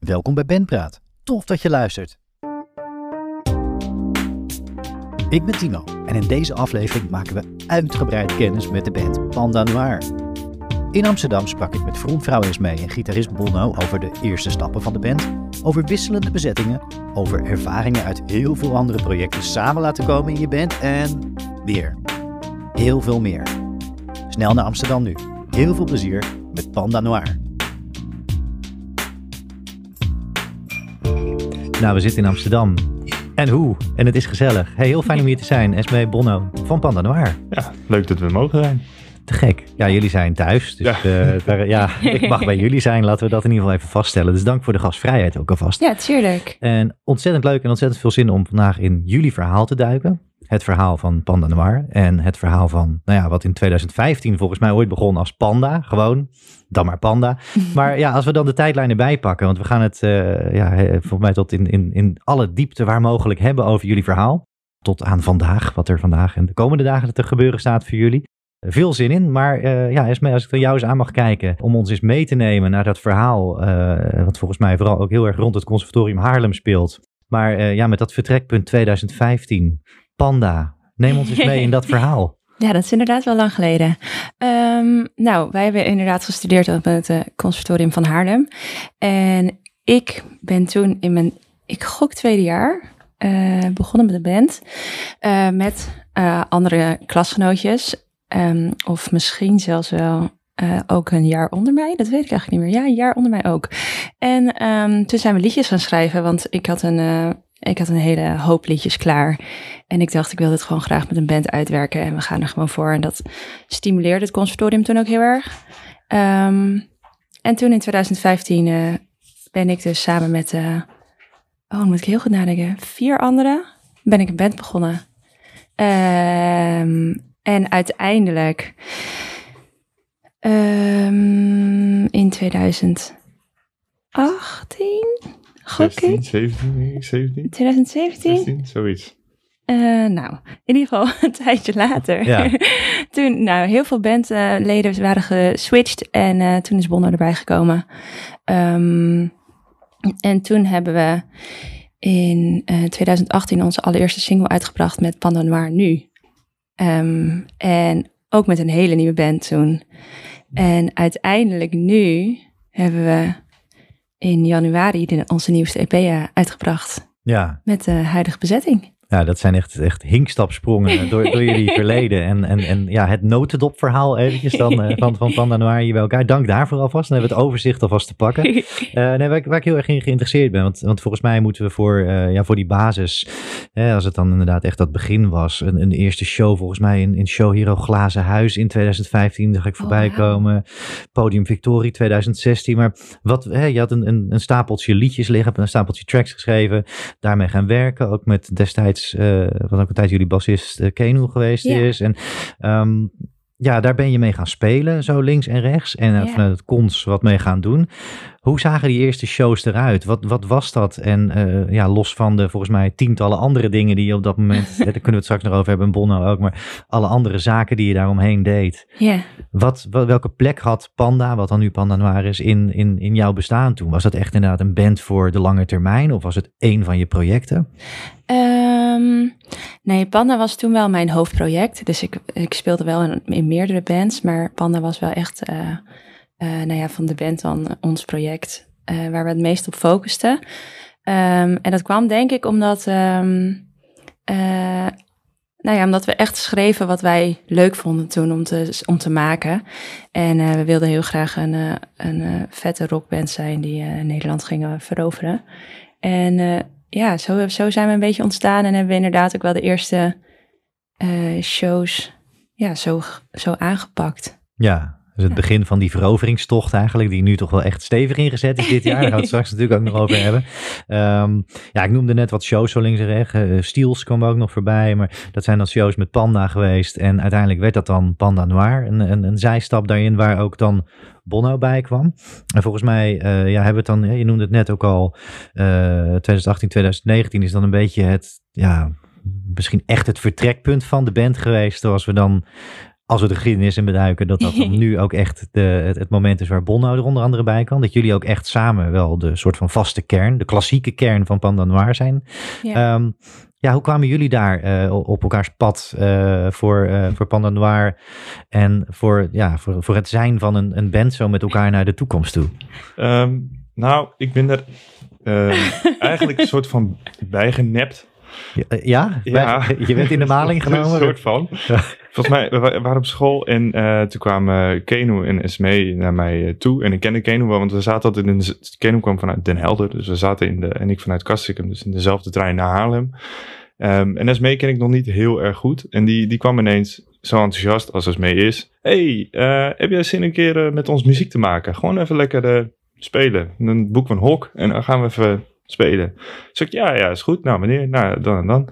Welkom bij Bandpraat. Tof dat je luistert. Ik ben Timo en in deze aflevering maken we uitgebreid kennis met de band Panda Noir. In Amsterdam sprak ik met frontvrouw Esmee en gitarist Bono over de eerste stappen van de band, over wisselende bezettingen, over ervaringen uit heel veel andere projecten samen laten komen in je band en weer. Heel veel meer. Snel naar Amsterdam nu. Heel veel plezier met Panda Noir. Nou, we zitten in Amsterdam. En hoe? En het is gezellig. Hey, heel fijn om hier te zijn. Esme Bonno van Panda Noir. Ja, leuk dat we mogen zijn. Te gek. Ja, jullie zijn thuis. Dus ja. Uh, daar, ja, ik mag bij jullie zijn. Laten we dat in ieder geval even vaststellen. Dus dank voor de gastvrijheid ook alvast. Ja, tuurlijk. En ontzettend leuk en ontzettend veel zin om vandaag in jullie verhaal te duiken. Het verhaal van Panda Noir. En het verhaal van, nou ja, wat in 2015 volgens mij ooit begon als Panda. Gewoon, dan maar Panda. Maar ja, als we dan de tijdlijn erbij pakken. Want we gaan het, uh, ja, volgens mij tot in, in, in alle diepte waar mogelijk hebben over jullie verhaal. Tot aan vandaag, wat er vandaag en de komende dagen te gebeuren staat voor jullie. Veel zin in, maar uh, ja, Esme, als ik er jou eens aan mag kijken, om ons eens mee te nemen naar dat verhaal, uh, wat volgens mij vooral ook heel erg rond het conservatorium Haarlem speelt. Maar uh, ja, met dat vertrekpunt 2015, Panda, neem ons eens mee in dat verhaal. Ja, dat is inderdaad wel lang geleden. Um, nou, wij hebben inderdaad gestudeerd op het conservatorium van Haarlem. En ik ben toen in mijn, ik gok tweede jaar, begonnen met de band. met andere klasgenootjes. Um, of misschien zelfs wel uh, ook een jaar onder mij. Dat weet ik eigenlijk niet meer. Ja, een jaar onder mij ook. En um, toen zijn we liedjes gaan schrijven, want ik had een, uh, ik had een hele hoop liedjes klaar. En ik dacht, ik wil dit gewoon graag met een band uitwerken. En we gaan er gewoon voor. En dat stimuleerde het conservatorium toen ook heel erg. Um, en toen in 2015 uh, ben ik dus samen met, oh, moet ik heel goed nadenken, vier anderen, ben ik een band begonnen. Um, en uiteindelijk um, in 2018, gok 16, ik. 17, 17? 2017? 16, zoiets. Uh, nou, in ieder geval een tijdje later. Ja. toen, nou, heel veel bandleden waren geswitcht en uh, toen is Bonno erbij gekomen. Um, en toen hebben we in uh, 2018 onze allereerste single uitgebracht met Panda Noir Nu. Um, en ook met een hele nieuwe band toen. En uiteindelijk nu hebben we in januari de, onze nieuwste EP uitgebracht. Ja. Met de huidige bezetting. Ja, dat zijn echt, echt hinkstapsprongen door, door jullie verleden. En, en, en ja, het notendopverhaal eventjes dan uh, van, van Panda Noir hier bij elkaar. Dank daarvoor alvast. Dan hebben we het overzicht alvast te pakken. Uh, nee, waar, ik, waar ik heel erg in geïnteresseerd ben. Want, want volgens mij moeten we voor, uh, ja, voor die basis, hè, als het dan inderdaad echt dat begin was. Een, een eerste show volgens mij in, in Show Hero Glazen Huis in 2015. Daar ga ik voorbij oh, wow. komen. Podium Victorie 2016. Maar wat, hè, je had een, een, een stapeltje liedjes liggen. Een stapeltje tracks geschreven. Daarmee gaan werken. Ook met destijds uh, wat ook een tijd jullie bassist uh, Kenu geweest ja. is. En um, ja, daar ben je mee gaan spelen, zo links en rechts. En uh, ja. vanuit het cons wat mee gaan doen. Hoe zagen die eerste shows eruit? Wat, wat was dat? En uh, ja, los van de volgens mij tientallen andere dingen die je op dat moment, daar kunnen we het straks nog over hebben, en Bonno ook, maar alle andere zaken die je daaromheen deed. Ja. Wat, wat, welke plek had Panda, wat dan nu Panda Noir is, in, in, in jouw bestaan toen? Was dat echt inderdaad een band voor de lange termijn of was het één van je projecten? Nee, Panda was toen wel mijn hoofdproject. Dus ik, ik speelde wel in, meerdere bands, maar Panda was wel echt, uh, uh, nou ja, van de band dan ons project waar we het meest op focusten. Um, en dat kwam denk ik omdat, um, nou ja, omdat we echt schreven wat wij leuk vonden toen om te, om te maken. En we wilden heel graag een, een vette rockband zijn die Nederland gingen veroveren. En ja, zo, zo zijn we een beetje ontstaan en hebben we inderdaad ook wel de eerste uh, shows ja, zo, zo aangepakt. Ja, dus het begin van die veroveringstocht eigenlijk, die nu toch wel echt stevig ingezet is dit jaar. Daar gaan we het straks natuurlijk ook nog over hebben. Um, ja, ik noemde net wat shows zo links en rechts. Uh, Steels kwam ook nog voorbij, maar dat zijn dan shows met Panda geweest. En uiteindelijk werd dat dan Panda Noir, een, een, een zijstap daarin waar ook dan Bono bij kwam. En volgens mij uh, ja, hebben we dan, je noemde het net ook al, uh, 2018, 2019 is dan een beetje het, ja, misschien echt het vertrekpunt van de band geweest. Zoals we dan als we de geschiedenis in beduiken, dat dat dan nu ook echt de, het, het moment is waar Bonno er onder andere bij kan. Dat jullie ook echt samen wel de soort van vaste kern, de klassieke kern van Panda Noir zijn. Ja. Ehm, ja, hoe kwamen jullie daar eh, op elkaars pad eh, voor, eh, voor Panda Noir en voor, ja, voor, voor het zijn van een, een band zo met elkaar naar de toekomst toe? Ehm, nou, ik ben er ehm, eigenlijk een soort van bijgenept. Ja, eh, ja? Ja. Je bent in de maling een genomen? soort van. Volgens mij, we wa- waren op school en eh, toen kwamen Keno en Esmee naar mij eh, toe. En ik kende Keno wel, want we zaten altijd in de... Keno kwam vanuit Den Helder, dus we zaten in de... En ik vanuit Kastrikum, dus in dezelfde trein naar Haarlem. Ehm, en Esmee ken ik nog niet heel erg goed. En die, die kwam ineens zo enthousiast als Esmee is. hey, heb jij zin een keer met ons muziek te maken? Gewoon even lekker spelen. Dan boeken we een hok en dan gaan we even spelen. Dus ik, ja, ja, is goed. Nou, wanneer? Nou, dan en dan.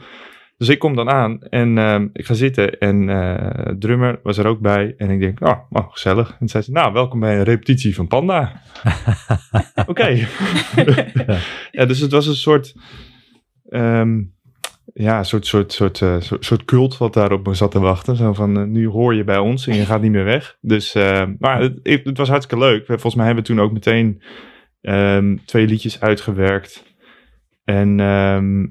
Dus ik kom dan aan en ehm, ik ga zitten en eh drummer was er ook bij. En ik denk, oh, oh, gezellig. En zei ze, nou, welkom bij een repetitie van Panda. Oké. ja, dus het was een soort, ehm, ja, soort, soort, soort, eh, soort, soort cult wat daar op me zat te wachten. Zo van, eh, nu hoor je bij ons en je gaat niet meer weg. Dus, eh, maar het, het was hartstikke leuk. Volgens mij hebben we toen ook meteen ehm, twee liedjes uitgewerkt. En ehm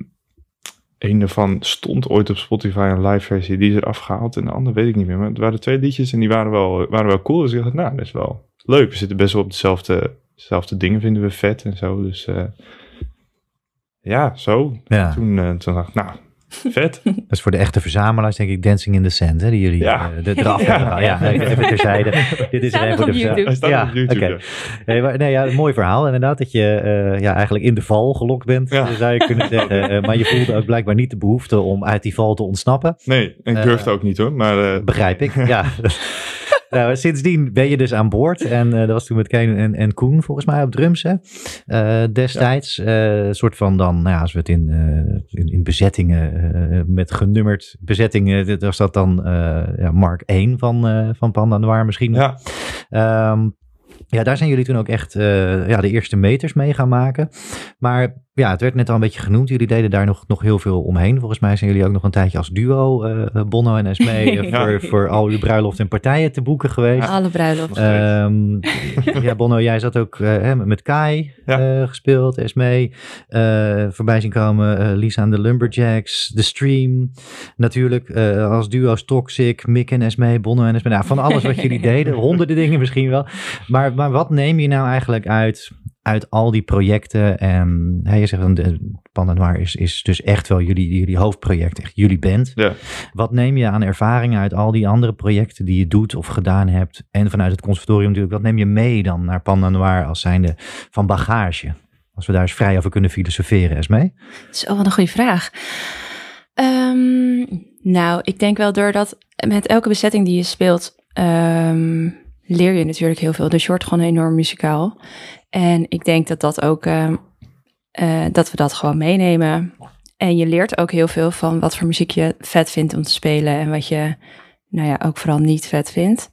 een daarvan stond ooit op Spotify een live versie. Die is er afgehaald en de andere weet ik niet meer. Maar het waren twee liedjes en die waren wel, waren wel cool. Dus ik dacht, nou, dat is wel leuk. We zitten best wel op dezelfde, dezelfde dingen, vinden we vet en zo. Dus eh, ja, zo. Ja, Toen, eh, toen dacht ik, nou, vet. dat is voor de echte verzamelaars denk ik Dancing in the Sand, hè, die jullie Ja. eh, de, eraf hebben. Ja, even terzijde. Dit is Staat er voor op de YouTube. Hij staat ja, op YouTube. Nee, maar, nee, ja, een mooi verhaal inderdaad. Dat je eh, ja, eigenlijk in de val gelokt bent, Ja. zou je kunnen zeggen. Eh, maar je voelde ook blijkbaar niet de behoefte om uit die val te ontsnappen. Nee, en ik durfde ook niet hoor. Maar eh, Begrijp ik, ja. nou, sindsdien ben je dus aan boord. En eh, dat was toen met Kane en, en Koen volgens mij op drums, hè? Eh, destijds. Eh, een soort van dan, nou ja, als we het in, eh, in, in bezettingen, eh, met genummerd bezettingen, was dat dan eh, ja, Mark 1 van, eh, van Panda Noir misschien. ja, Ehm, ja, daar zijn jullie toen ook echt eh, ja, de eerste meters mee gaan maken. Maar ja, het werd net al een beetje genoemd. Jullie deden daar nog, nog heel veel omheen. Volgens mij zijn jullie ook nog een tijdje als duo, eh Bonno en Esmee, eh, Ja. voor, voor al uw bruiloft en partijen te boeken geweest. Alle bruiloften. Ehm, ja, Bonno, jij zat ook hè, met Kai Ja. eh, gespeeld, Esmee. eh voorbij zien komen eh, Lisa en de Lumberjacks, The Stream. Natuurlijk eh, als duo's Toxic, Mick en Esmee, Bonno en Esmee. Nou, van alles wat jullie deden, honderden dingen misschien wel. Maar, maar wat neem je nou eigenlijk uit, uit al die projecten? En hè, je zegt van de Panda Noir is, is dus echt wel jullie, jullie hoofdproject, echt jullie band. ja. Wat neem je aan ervaringen uit al die andere projecten die je doet of gedaan hebt? En vanuit het conservatorium natuurlijk, wat neem je mee dan naar Panda Noir als zijnde van bagage? Als we daar eens vrij over kunnen filosoferen, Esmee. Zo, wat een goede vraag. Ehm, nou, ik denk wel doordat met elke bezetting die je speelt, ehm, leer je natuurlijk heel veel. Dus je wordt gewoon enorm muzikaal. En ik denk dat dat ook, ehm, eh, dat we dat gewoon meenemen. En je leert ook heel veel van wat voor muziek je vet vindt om te spelen en wat je, nou ja, ook vooral niet vet vindt.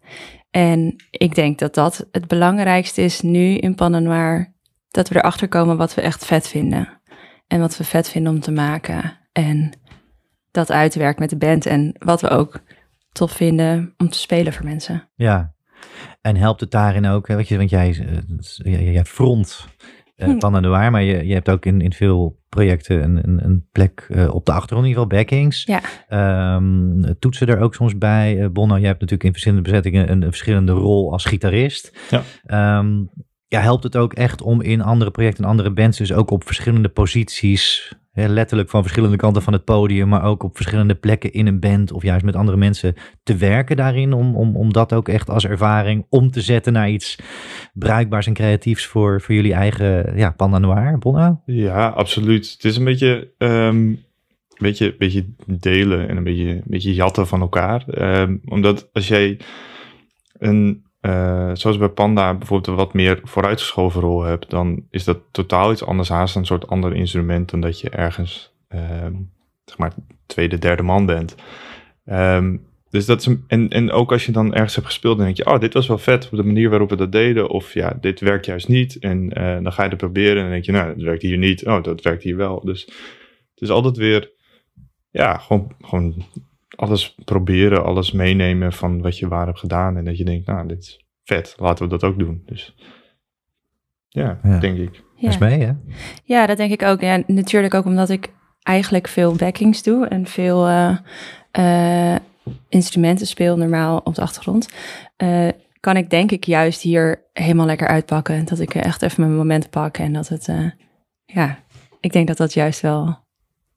En ik denk dat dat het belangrijkste is nu in Pan Noir, dat we erachter komen wat we echt vet vinden. En wat we vet vinden om te maken. En dat uitwerken met de band. En wat we ook tof vinden om te spelen voor mensen. Ja. En helpt het daarin ook, hè, weet je, want jij, eh, jij, jij front eh Hm. Panda Noir, maar je, je hebt ook in, in veel projecten een, een, een plek eh, op de achtergrond, in ieder geval backings. Ja. Ehm, toetsen er ook soms bij. Eh, Bonno, jij hebt natuurlijk in verschillende bezettingen een, een verschillende rol als gitarist. Ja. Ehm, ja, helpt het ook echt om in andere projecten en andere bands, dus ook op verschillende posities, letterlijk van verschillende kanten van het podium, maar ook op verschillende plekken in een band of juist met andere mensen te werken daarin, om, om, om dat ook echt als ervaring om te zetten naar iets bruikbaars en creatiefs voor, voor jullie eigen ja, Panda Noir, Bonno? Ja, absoluut. Het is een beetje, een beetje, beetje delen en een beetje, een beetje jatten van elkaar. Ehm, omdat als jij een, eh, zoals bij Panda bijvoorbeeld een wat meer vooruitgeschoven rol hebt, dan is dat totaal iets anders haast een soort ander instrument dan dat je ergens, ehm, zeg maar, tweede, derde man bent. Ehm, dus dat is een, en, en ook als je dan ergens hebt gespeeld, dan denk je, oh, dit was wel vet op de manier waarop we dat deden. Of ja, dit werkt juist niet. En eh, dan ga je het proberen en dan denk je, nou, dat werkt hier niet. Oh, dat werkt hier wel. Dus het is altijd weer, ja, gewoon, gewoon alles proberen, alles meenemen van wat je waar hebt gedaan. En dat je denkt, nou, dit is vet, laten we dat ook doen. Dus ja, Ja. denk ik. Ja. Is mee, hè? Ja, dat denk ik ook. Ja, natuurlijk ook omdat ik eigenlijk veel backings doe en veel eh, eh, instrumenten speel normaal op de achtergrond. eh, kan ik denk ik juist hier helemaal lekker uitpakken. Dat ik echt even mijn momenten pak en dat het, eh, ja, ik denk dat dat juist wel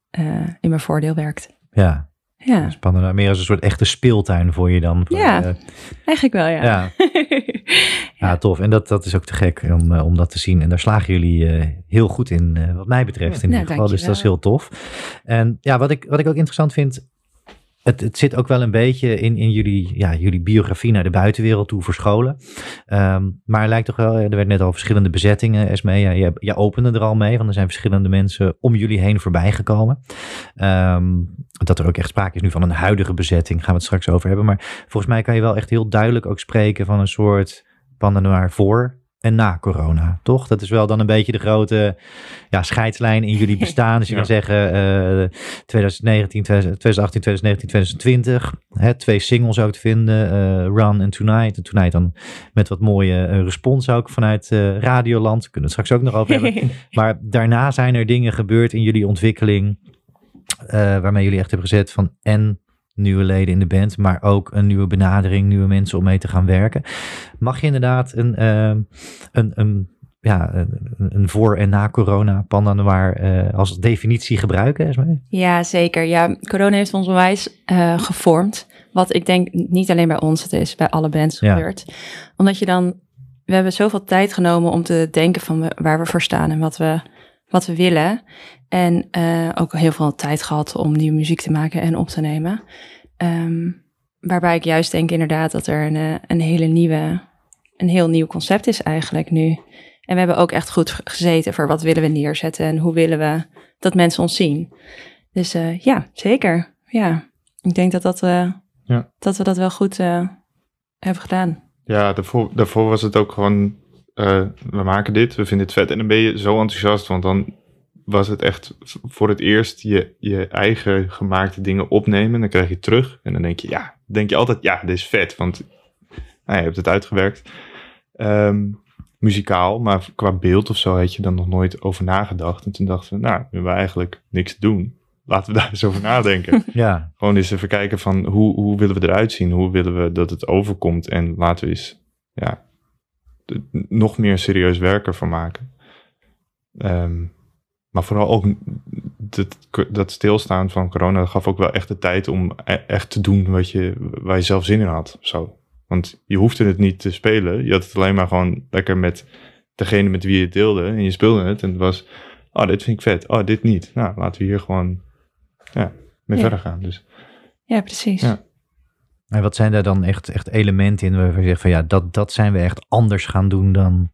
eh, in mijn voordeel werkt. Ja, Ja, spannend. Meer als een soort echte speeltuin voor je dan. Ja. eh, eigenlijk wel, ja. ja. Ja, tof. En dat, dat is ook te gek om, eh, om dat te zien. En daar slagen jullie eh, heel goed in, wat mij betreft in Nou, ieder geval. Dus dat is heel tof. En ja, wat ik, wat ik ook interessant vind, het, zit ook wel een beetje in, in jullie, ja, jullie biografie naar de buitenwereld toe verscholen. Ehm, maar het lijkt toch wel, er werd net al verschillende bezettingen, Esme. Ja, jij, jij opende er al mee, want er zijn verschillende mensen om jullie heen voorbij gekomen. Ehm, dat er ook echt sprake is nu van een huidige bezetting, gaan we het straks over hebben. Maar volgens mij kan je wel echt heel duidelijk ook spreken van een soort pandanoir voor en na corona, toch? Dat is wel dan een beetje de grote ja, scheidslijn in jullie bestaan. Dus je Ja. kan zeggen eh 2019, 2018, 2019, 2020. Hè, twee singles ook te vinden, eh, Run en Tonight. En Tonight dan met wat mooie eh, respons ook vanuit eh, Radioland. Daar kunnen we het straks ook nog over hebben. Maar daarna zijn er dingen gebeurd in jullie ontwikkeling. waarmee jullie echt hebben gezet van en nieuwe leden in de band, maar ook een nieuwe benadering, nieuwe mensen om mee te gaan werken. Mag je inderdaad een, eh, een, een, ja, een, een voor- en na corona Panda Noir eh, als definitie gebruiken? Esmee? Ja, zeker. Ja, corona heeft ons onwijs eh, gevormd. Wat ik denk niet alleen bij ons, het is bij alle bands Ja. gebeurd. Omdat je dan, we hebben zoveel tijd genomen om te denken van waar we voor staan en wat we, wat we willen. En eh, ook heel veel tijd gehad om nieuwe muziek te maken en op te nemen. Ehm, waarbij ik juist denk inderdaad dat er een, eh, een hele nieuwe, een heel nieuw concept is eigenlijk nu. En we hebben ook echt goed ge- gezeten voor wat willen we neerzetten en hoe willen we dat mensen ons zien. Dus eh, ja, zeker. Ja, ik denk dat, dat, Ja. dat we dat wel goed hebben gedaan. Ja, daarvoor, daarvoor was het ook gewoon, eh, we maken dit, we vinden het vet. En dan ben je zo enthousiast, want dan was het echt voor het eerst je, je eigen gemaakte dingen opnemen. Dan krijg je het terug en dan denk je, ja, denk je altijd, ja, dit is vet, want nou, je hebt het uitgewerkt. Ehm, muzikaal, maar qua beeld of zo had je dan nog nooit over nagedacht. En toen dachten we, nou, we hebben eigenlijk niks te doen. Laten we daar eens over nadenken. Ja, Gewoon eens even kijken van hoe, hoe willen we eruit zien? Hoe willen we dat het overkomt? En laten we eens ja, nog meer serieus werk ervan maken. Ehm, maar vooral ook dat, dat stilstaan van corona gaf ook wel echt de tijd om e- echt te doen wat je, waar je zelf zin in had. Zo. Want je hoefde het niet te spelen. Je had het alleen maar gewoon lekker met degene met wie je het deelde. En je speelde het en het was, oh dit vind ik vet. Oh dit niet. Nou laten we hier gewoon ja, mee Ja. verder gaan. Dus Ja, precies. Ja. En wat zijn daar dan echt, echt elementen in waarvan je zegt van ja, dat, dat zijn we echt anders gaan doen dan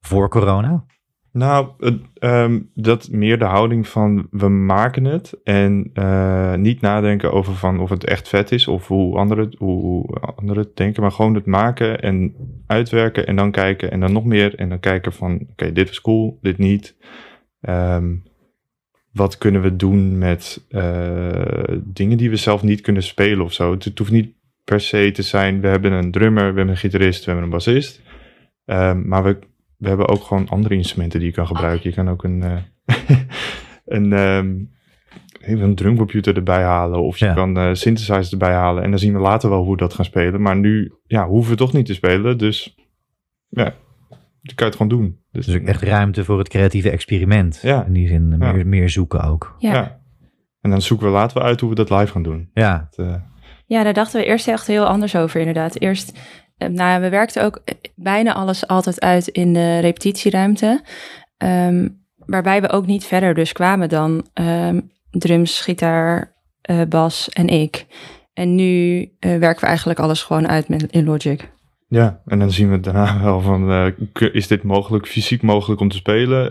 voor corona? Nou, ehm, dat meer de houding van we maken het en eh, niet nadenken over van of het echt vet is of hoe anderen, hoe, anderen het denken, maar gewoon het maken en uitwerken en dan kijken en dan nog meer en dan kijken van oké, dit was cool, dit niet. Ehm, wat kunnen we doen met eh, dingen die we zelf niet kunnen spelen of zo? Het hoeft niet per se te zijn, we hebben een drummer, we hebben een gitarist, we hebben een bassist. Ehm, maar we, we hebben ook gewoon andere instrumenten die je kan gebruiken. Je kan ook een, eh, een, ehm, even een drumcomputer erbij halen. Of je Ja. kan eh synthesizers erbij halen. En dan zien we later wel hoe we dat gaan spelen. Maar nu ja, hoeven we toch niet te spelen. Dus ja, je kan het gewoon doen. Dus, Dus ook echt ruimte voor het creatieve experiment. Ja. In die zin Ja. meer, meer zoeken ook. Ja. ja. En dan zoeken we later wel uit hoe we dat live gaan doen. Ja, Het, eh, Ja, daar dachten we eerst echt heel anders over, inderdaad. Eerst, eh, nou, we werkten ook eh, bijna alles altijd uit in de repetitieruimte. Ehm, waarbij we ook niet verder dus kwamen dan ehm, drums, gitaar, eh, bas en ik. En nu werken we eigenlijk alles gewoon uit met, in Logic. Ja, en dan zien we daarna wel van, is dit mogelijk, fysiek mogelijk om te spelen?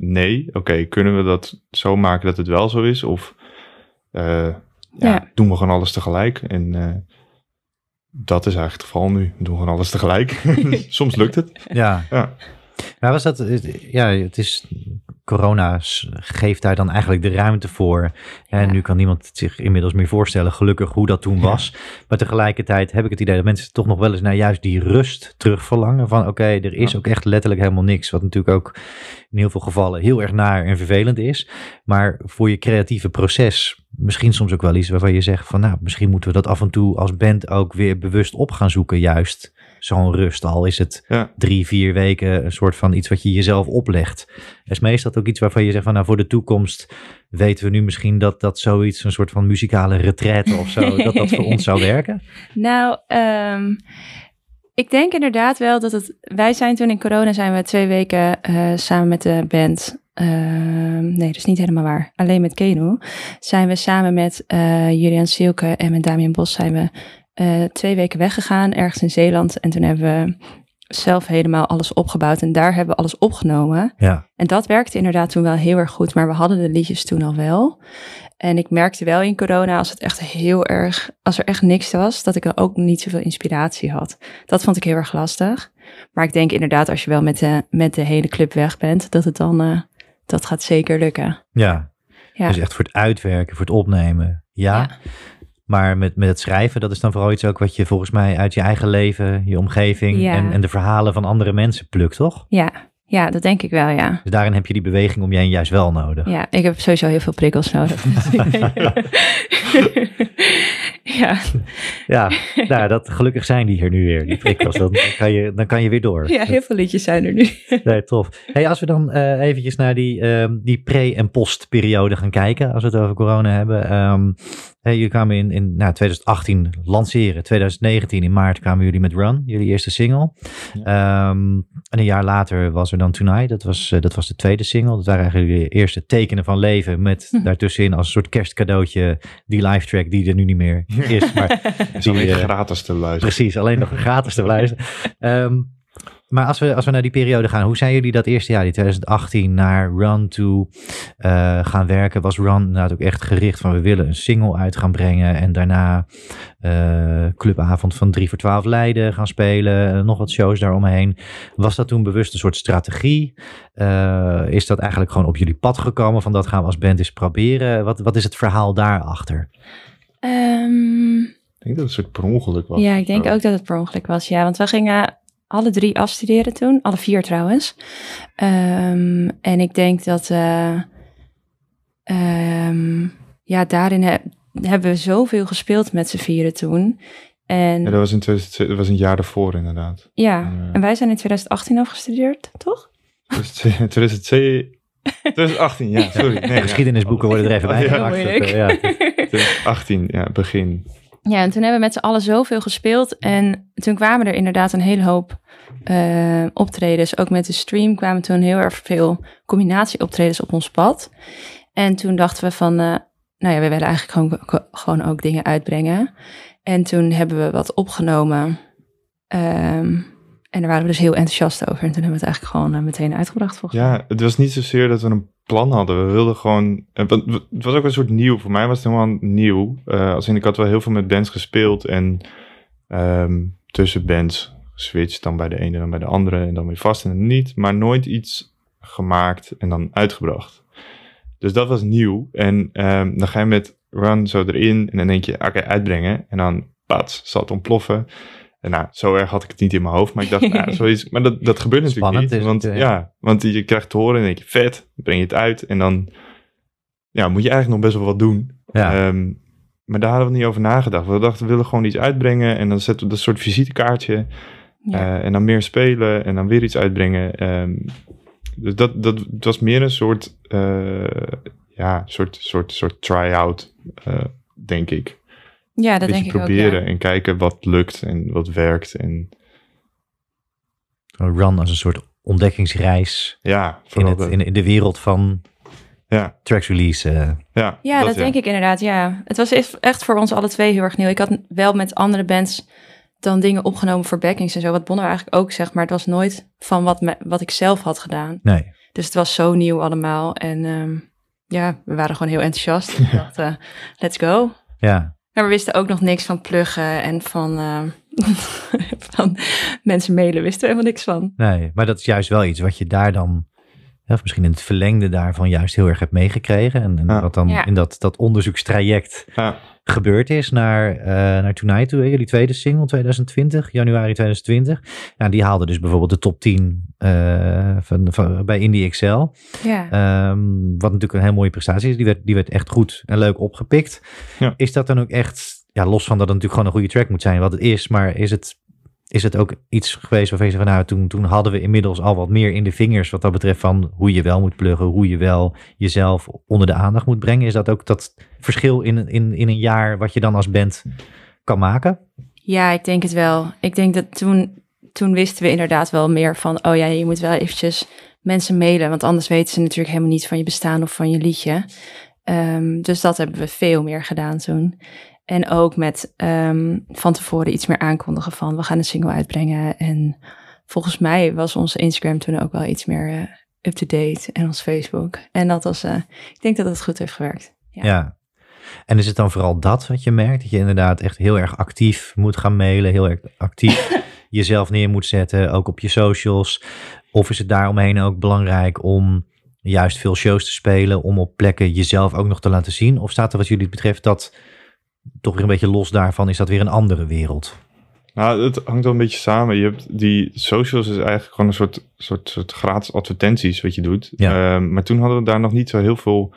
Nee. Oké, kunnen we dat zo maken dat het wel zo is? Of ja, Ja. doen we gewoon alles tegelijk? En eh, dat is eigenlijk het geval nu. We doen gewoon alles tegelijk. Soms lukt het. ja. Ja. Maar was dat, het- ja, het is corona geeft daar dan eigenlijk de ruimte voor. En Ja. nu kan niemand zich inmiddels meer voorstellen, gelukkig, hoe dat toen was. Maar tegelijkertijd heb ik het idee dat mensen toch nog wel eens naar juist die rust terug verlangen. Van oké, er is ook echt letterlijk helemaal niks. Wat natuurlijk ook in heel veel gevallen heel erg naar en vervelend is. Maar voor je creatieve proces misschien soms ook wel iets waarvan je zegt van nou, misschien moeten we dat af en toe als band ook weer bewust op gaan zoeken. Juist zo'n rust, al is het Ja. drie, vier weken een soort van iets wat je jezelf oplegt. Is meestal ook iets waarvan je zegt van nou voor de toekomst weten we nu misschien dat dat zoiets, een soort van muzikale retraite of zo, dat dat voor ons zou werken? Nou, ehm, ik denk inderdaad wel dat het. Wij zijn toen in corona zijn we twee weken eh, samen met de band. ehm, nee, dat is niet helemaal waar. Alleen met Keno zijn we samen met eh Julian Sielke en met Damian Bos zijn we eh, twee weken weggegaan ergens in Zeeland. En toen hebben we zelf helemaal alles opgebouwd en daar hebben we alles opgenomen. Ja, En dat werkte inderdaad toen wel heel erg goed, maar we hadden de liedjes toen al wel. En ik merkte wel in corona, als het echt heel erg, als er echt niks was, dat ik dan ook niet zoveel inspiratie had. Dat vond ik heel erg lastig. Maar ik denk inderdaad, als je wel met de, met de hele club weg bent, dat het dan, eh, dat gaat zeker lukken. ja. Ja. Dus echt voor het uitwerken, voor het opnemen. Ja. Ja. Maar met, met het schrijven, dat is dan vooral iets ook wat je volgens mij uit je eigen leven, je omgeving Ja. en, en de verhalen van andere mensen plukt, toch? Ja, ja, dat denk ik wel, ja. Dus daarin heb je die beweging om je heen juist wel nodig. Ja, ik heb sowieso heel veel prikkels nodig. ja, Ja, nou, dat, gelukkig zijn die er nu weer, die prikkels. Dan kan je, dan kan je weer door. ja, heel veel liedjes zijn er nu. Nee, tof. Hey, als we dan eh eventjes naar die, ehm, die pre- en postperiode gaan kijken, als we het over corona hebben. Ehm hey, jullie kwamen in, in nou, 2018 lanceren. 2019 in maart kwamen jullie met Run, jullie eerste single. Ehm, en een jaar later was er dan Tonight. Dat was, eh, dat was de tweede single. Dat waren eigenlijk jullie eerste tekenen van leven. Met Hm. daartussenin als een soort kerstcadeautje die live track die er nu niet meer is. Maar Is die, alleen eh, gratis te luisteren. Precies, alleen nog gratis te beluisteren. Ehm, maar als we, als we naar die periode gaan, hoe zijn jullie dat eerste jaar, die 2018, naar Run toe eh, gaan werken? Was Run inderdaad ook echt gericht van we willen een single uit gaan brengen en daarna eh, clubavond van 3 voor 12 Leiden gaan spelen, eh, nog wat shows daaromheen. Was dat toen bewust een soort strategie? Eh, is dat eigenlijk gewoon op jullie pad gekomen van dat gaan we als band eens proberen? Wat, wat is het verhaal daarachter? Ehm, Ik denk dat het een soort per ongeluk was. Ja, ik denk ook dat het per ongeluk was. Ja, want we gingen alle drie afstuderen toen. Alle vier trouwens. Ehm, en ik denk dat... eh, ehm, ja, daarin he- hebben we zoveel gespeeld met z'n vieren toen. En Ja, dat was, in 2000 dat was een jaar daarvoor inderdaad. ja, Ja. en wij zijn in 2018 afgestudeerd, toch? Dus 2002 2018, ja, sorry. Nee, ja. Geschiedenisboeken worden er even bij eh, ja. 2018, ja, begin. Ja, en toen hebben we met z'n allen zoveel gespeeld. En toen kwamen er inderdaad een hele hoop eh, optredens. Ook met de stream kwamen toen heel erg veel combinatieoptredens op ons pad. En toen dachten we van, eh, nou ja, we willen eigenlijk gewoon, gewoon ook dingen uitbrengen. En toen hebben we wat opgenomen. Ehm, en daar waren we dus heel enthousiast over. En toen hebben we het eigenlijk gewoon eh, meteen uitgebracht volgens mij. Ja, het was niet zozeer dat we een plan hadden. We wilden gewoon... eh, Het was ook een soort nieuw. Voor mij was het helemaal nieuw. Eh, als in, ik had wel heel veel met bands gespeeld. En ehm, tussen bands geswitcht. Dan bij de ene, dan bij de andere. En dan weer vast en dan niet. Maar nooit iets gemaakt en dan uitgebracht. Dus dat was nieuw. En ehm, dan ga je met Run zo erin. En dan denk je, oké, uitbrengen. En dan, pats, zal het ontploffen. En nou, zo erg had ik het niet in mijn hoofd. Maar ik dacht, nou, zoiets... Maar dat, dat gebeurt natuurlijk Spannend niet. Want het, ja, want je krijgt te horen en denk je, vet. Breng je het uit. En dan ja, moet je eigenlijk nog best wel wat doen. Ja. Ehm, maar daar hadden we niet over nagedacht. We dachten, we willen gewoon iets uitbrengen. En dan zetten we dat soort visitekaartje. Ja. eh, en dan meer spelen. En dan weer iets uitbrengen. Ehm, dus dat, dat was meer een soort, eh, ja, soort, soort, soort try-out, eh, denk ik. Ja, dat denk ik ook. proberen Ja. en kijken wat lukt en wat werkt. En Een Run als een soort ontdekkingsreis ja, in, vooral het, in, in de wereld van ja, tracks release. eh. ja, Ja, dat, denk ik inderdaad, ja. Het was echt- echt voor ons alle twee heel erg nieuw. Ik had wel met andere bands dan dingen opgenomen voor backings en zo, wat Bonner eigenlijk ook zegt, maar het was nooit van wat, me, wat ik zelf had gedaan. nee. Dus het was zo nieuw allemaal en ehm, ja, we waren gewoon heel enthousiast. We dachten, let's go. Ja. Maar we wisten ook nog niks van pluggen en van, eh, van mensen mailen, wisten we helemaal niks van. Nee, maar dat is juist wel iets wat je daar dan of misschien in het verlengde daarvan juist heel erg hebt meegekregen. En, en Ja. wat dan Ja. in dat, dat onderzoekstraject Ja. gebeurd is naar, eh naar Tonight toe. hè, Jullie tweede single 2020, januari 2020. Ja, die haalde dus bijvoorbeeld de top 10 eh, van, van, bij Indie XL. Ja. Ehm, wat natuurlijk een heel mooie prestatie is. Die werd, die werd echt goed en leuk opgepikt. Ja. Is dat dan ook echt, ja, los van dat het natuurlijk gewoon een goede track moet zijn, wat het is, maar is het, is het ook iets geweest waarvan je zegt van nou, toen, toen hadden we inmiddels al wat meer in de vingers wat dat betreft van hoe je wel moet pluggen, hoe je wel jezelf onder de aandacht moet brengen. Is dat ook dat verschil in, in, in een jaar wat je dan als band kan maken? Ja, ik denk het wel. Ik denk dat toen, toen wisten we inderdaad wel meer van, oh ja, je moet wel eventjes mensen mailen, want anders weten ze natuurlijk helemaal niet van je bestaan of van je liedje. Ehm, dus dat hebben we veel meer gedaan toen. En ook met ehm, van tevoren iets meer aankondigen van, we gaan een single uitbrengen. En volgens mij was onze Instagram toen ook wel iets meer eh, up-to-date en ons Facebook. En dat was, eh, ik denk dat het goed heeft gewerkt. Ja. Ja. En is het dan vooral dat wat je merkt? Dat je inderdaad echt heel erg actief moet gaan mailen, heel erg actief jezelf neer moet zetten, ook op je socials? Of is het daaromheen ook belangrijk om juist veel shows te spelen, om op plekken jezelf ook nog te laten zien? Of staat er wat jullie betreft dat toch weer een beetje los daarvan, is dat weer een andere wereld? Nou, het hangt wel een beetje samen. Je hebt die socials is eigenlijk gewoon een soort, soort, soort gratis advertenties wat je doet. Ja. Ehm, maar toen hadden we daar nog niet zo heel veel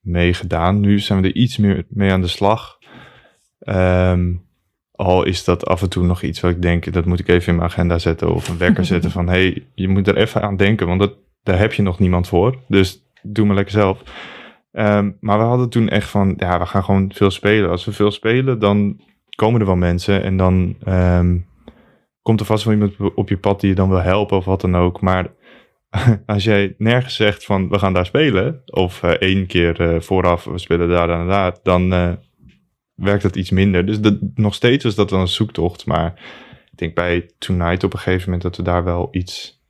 mee gedaan. Nu zijn we er iets meer mee aan de slag. Ehm, al is dat af en toe nog iets wat ik denk, dat moet ik even in mijn agenda zetten of een wekker zetten van, hey, je moet er even aan denken, want dat, daar heb je nog niemand voor. Dus doe maar lekker zelf. Ehm, maar we hadden toen echt van, ja, we gaan gewoon veel spelen. Als we veel spelen, dan komen er wel mensen en dan ehm, komt er vast wel iemand op je pad die je dan wil helpen of wat dan ook. Maar als jij nergens zegt van we gaan daar spelen, of eh, één keer eh, vooraf we spelen daar en daar, dan eh, werkt dat iets minder. Dus dat, nog steeds was dat dan een zoektocht. Maar ik denk bij Tonight op een gegeven moment dat we daar wel iets,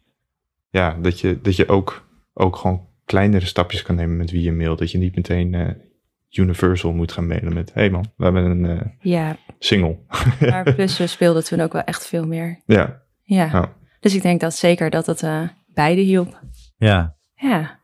ja, dat je, dat je ook, ook gewoon kleinere stapjes kan nemen met wie je mailt. Dat je niet meteen eh, Universal moet gaan mailen met, hé hey man, we hebben een eh, Ja, single. maar plus we speelden toen ook wel echt veel meer. ja, Ja. Ja. Dus ik denk dat zeker dat het eh, beide hielp. Ja, Ja.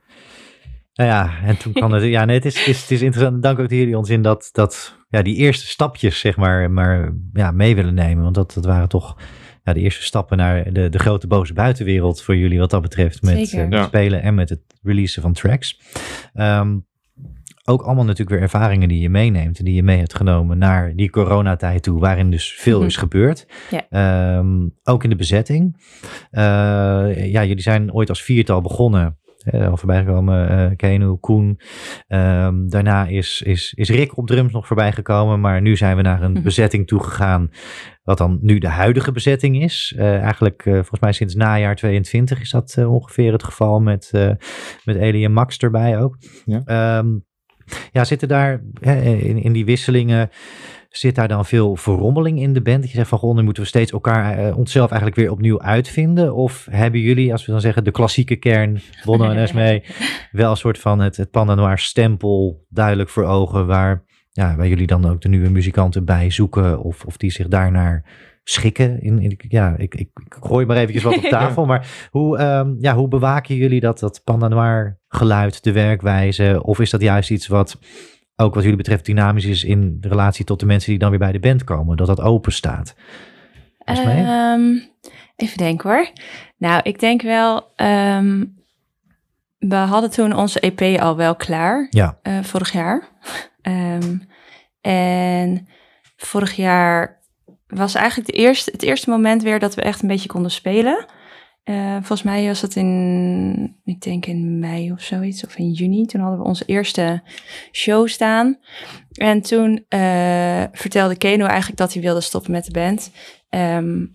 Nou ja, en toen kan het. Ja, nee, het is, het is, het is interessant. Dank ook dat jullie ons in dat, dat ja, die eerste stapjes, zeg maar, maar ja, mee willen nemen. Want dat, dat waren toch ja, de eerste stappen naar de, de grote boze buitenwereld voor jullie, wat dat betreft. Met Zeker. eh, Ja. spelen en met het releasen van tracks. Ehm, ook allemaal natuurlijk weer ervaringen die je meeneemt en die je mee hebt genomen naar die coronatijd toe, waarin dus veel Mhm. is gebeurd. Ja. Ehm, ook in de bezetting. Eh, ja, jullie zijn ooit als viertal begonnen. Eh, al voorbij gekomen, eh Keno, Koen. Ehm, daarna is, is, is Rick op drums nog voorbij gekomen. Maar nu zijn we naar een Mhm. bezetting toegegaan. Wat dan nu de huidige bezetting is. Eh, eigenlijk eh, volgens mij sinds najaar 22 is dat ongeveer het geval. Met, eh met Elie en Max erbij ook. Ja. Ehm, ja, zitten daar hè, in, in die wisselingen. Zit daar dan veel verrommeling in de band? Dat je zegt van, goh, nu moeten we steeds elkaar, eh, onszelf eigenlijk weer opnieuw uitvinden? Of hebben jullie, als we dan zeggen, de klassieke kern, Bono en Esmee, wel een soort van het, het Noir stempel duidelijk voor ogen, waar, ja, waar jullie dan ook de nieuwe muzikanten bij zoeken, of, of die zich daarnaar schikken? In, in, ja, ik, ik, ik gooi maar eventjes wat op tafel, maar hoe, ehm, ja, hoe bewaken jullie dat, dat Panda Noir geluid, de werkwijze, of is dat juist iets wat ook wat jullie betreft dynamisch is in de relatie tot de mensen die dan weer bij de band komen, dat dat open staat? Ehm, even denken hoor. Nou, ik denk wel. ehm, we hadden toen onze EP al wel klaar. Ja. eh, vorig jaar. Ehm, en vorig jaar was eigenlijk de eerste, het eerste moment weer dat we echt een beetje konden spelen. Eh, volgens mij was dat in, ik denk in mei of zoiets, of in juni. Toen hadden we onze eerste show staan. En toen eh, vertelde Keno eigenlijk dat hij wilde stoppen met de band. Ehm,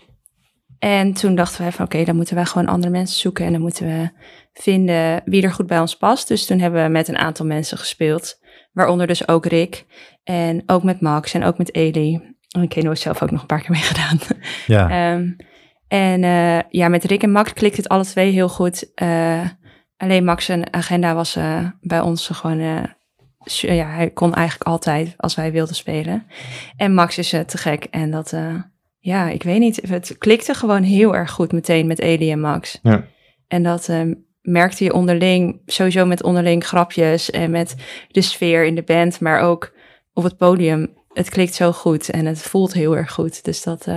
en toen dachten wij van oké, dan moeten wij gewoon andere mensen zoeken. En dan moeten we vinden wie er goed bij ons past. Dus toen hebben we met een aantal mensen gespeeld. Waaronder dus ook Rick. En ook met Max en ook met Eli. En Keno heeft zelf ook nog een paar keer meegedaan. Ja. Ehm, en eh, ja, met Rick en Max klikt het alle twee heel goed. Eh, alleen Max zijn agenda was eh, bij ons gewoon... ja, hij kon eigenlijk altijd als wij wilden spelen. En Max is te gek. En dat, ja, ik weet niet. Het klikte gewoon heel erg goed meteen met Eli en Max. Ja. En dat, ehm, merkte je onderling, sowieso met onderling grapjes en met de sfeer in de band, maar ook op het podium. Het klikt zo goed en het voelt heel erg goed. Dus dat,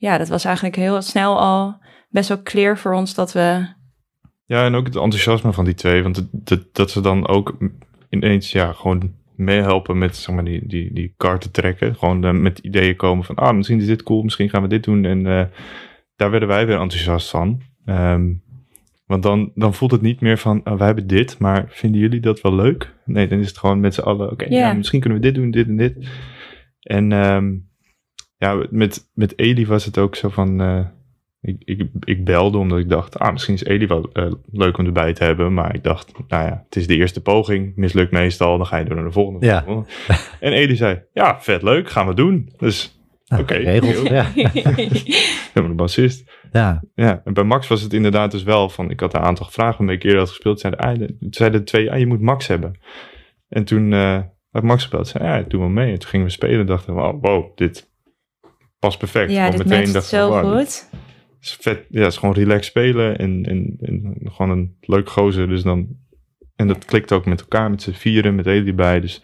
ja, dat was eigenlijk heel snel al best wel clear voor ons dat we. Ja, en ook het enthousiasme van die twee. Want dat, dat ze dan ook ineens ja, gewoon meehelpen met zeg maar, die, die, die kaarten trekken. Gewoon uh, met ideeën komen van, ah, misschien is dit cool, misschien gaan we dit doen. En uh, daar werden wij weer enthousiast van. Um, want dan, dan voelt het niet meer van, oh, wij hebben dit, maar vinden jullie dat wel leuk? Nee, dan is het gewoon met z'n allen, oké, okay, ja, misschien kunnen we dit doen, dit en dit. En um, ja, met, met Eli was het ook zo van, uh, ik, ik, ik belde omdat ik dacht, ah, misschien is Eli wel uh, leuk om erbij te hebben. Maar ik dacht, nou ja, het is de eerste poging, mislukt meestal, dan ga je door naar de volgende. Ja. En Eli zei, ja, vet leuk, gaan we doen. Dus nou, Oké, okay, ja. De bassist. Ja. ja. En bij Max was het inderdaad dus wel van, ik had een aantal gevraagd, een keer had gespeeld, zeiden, ah, zeiden de twee, ah, je moet Max hebben. En toen uh, had Max gebeld, zei, ja, doe maar mee. En toen gingen we spelen en dachten we, oh, wow, dit past perfect. Ja, dit meteen dacht zo wow, goed. Is vet, ja, het is gewoon relax spelen en, en, en gewoon een leuk gozer. Dus dan, en dat klikt ook met elkaar, met z'n vieren, met Eli bij. Dus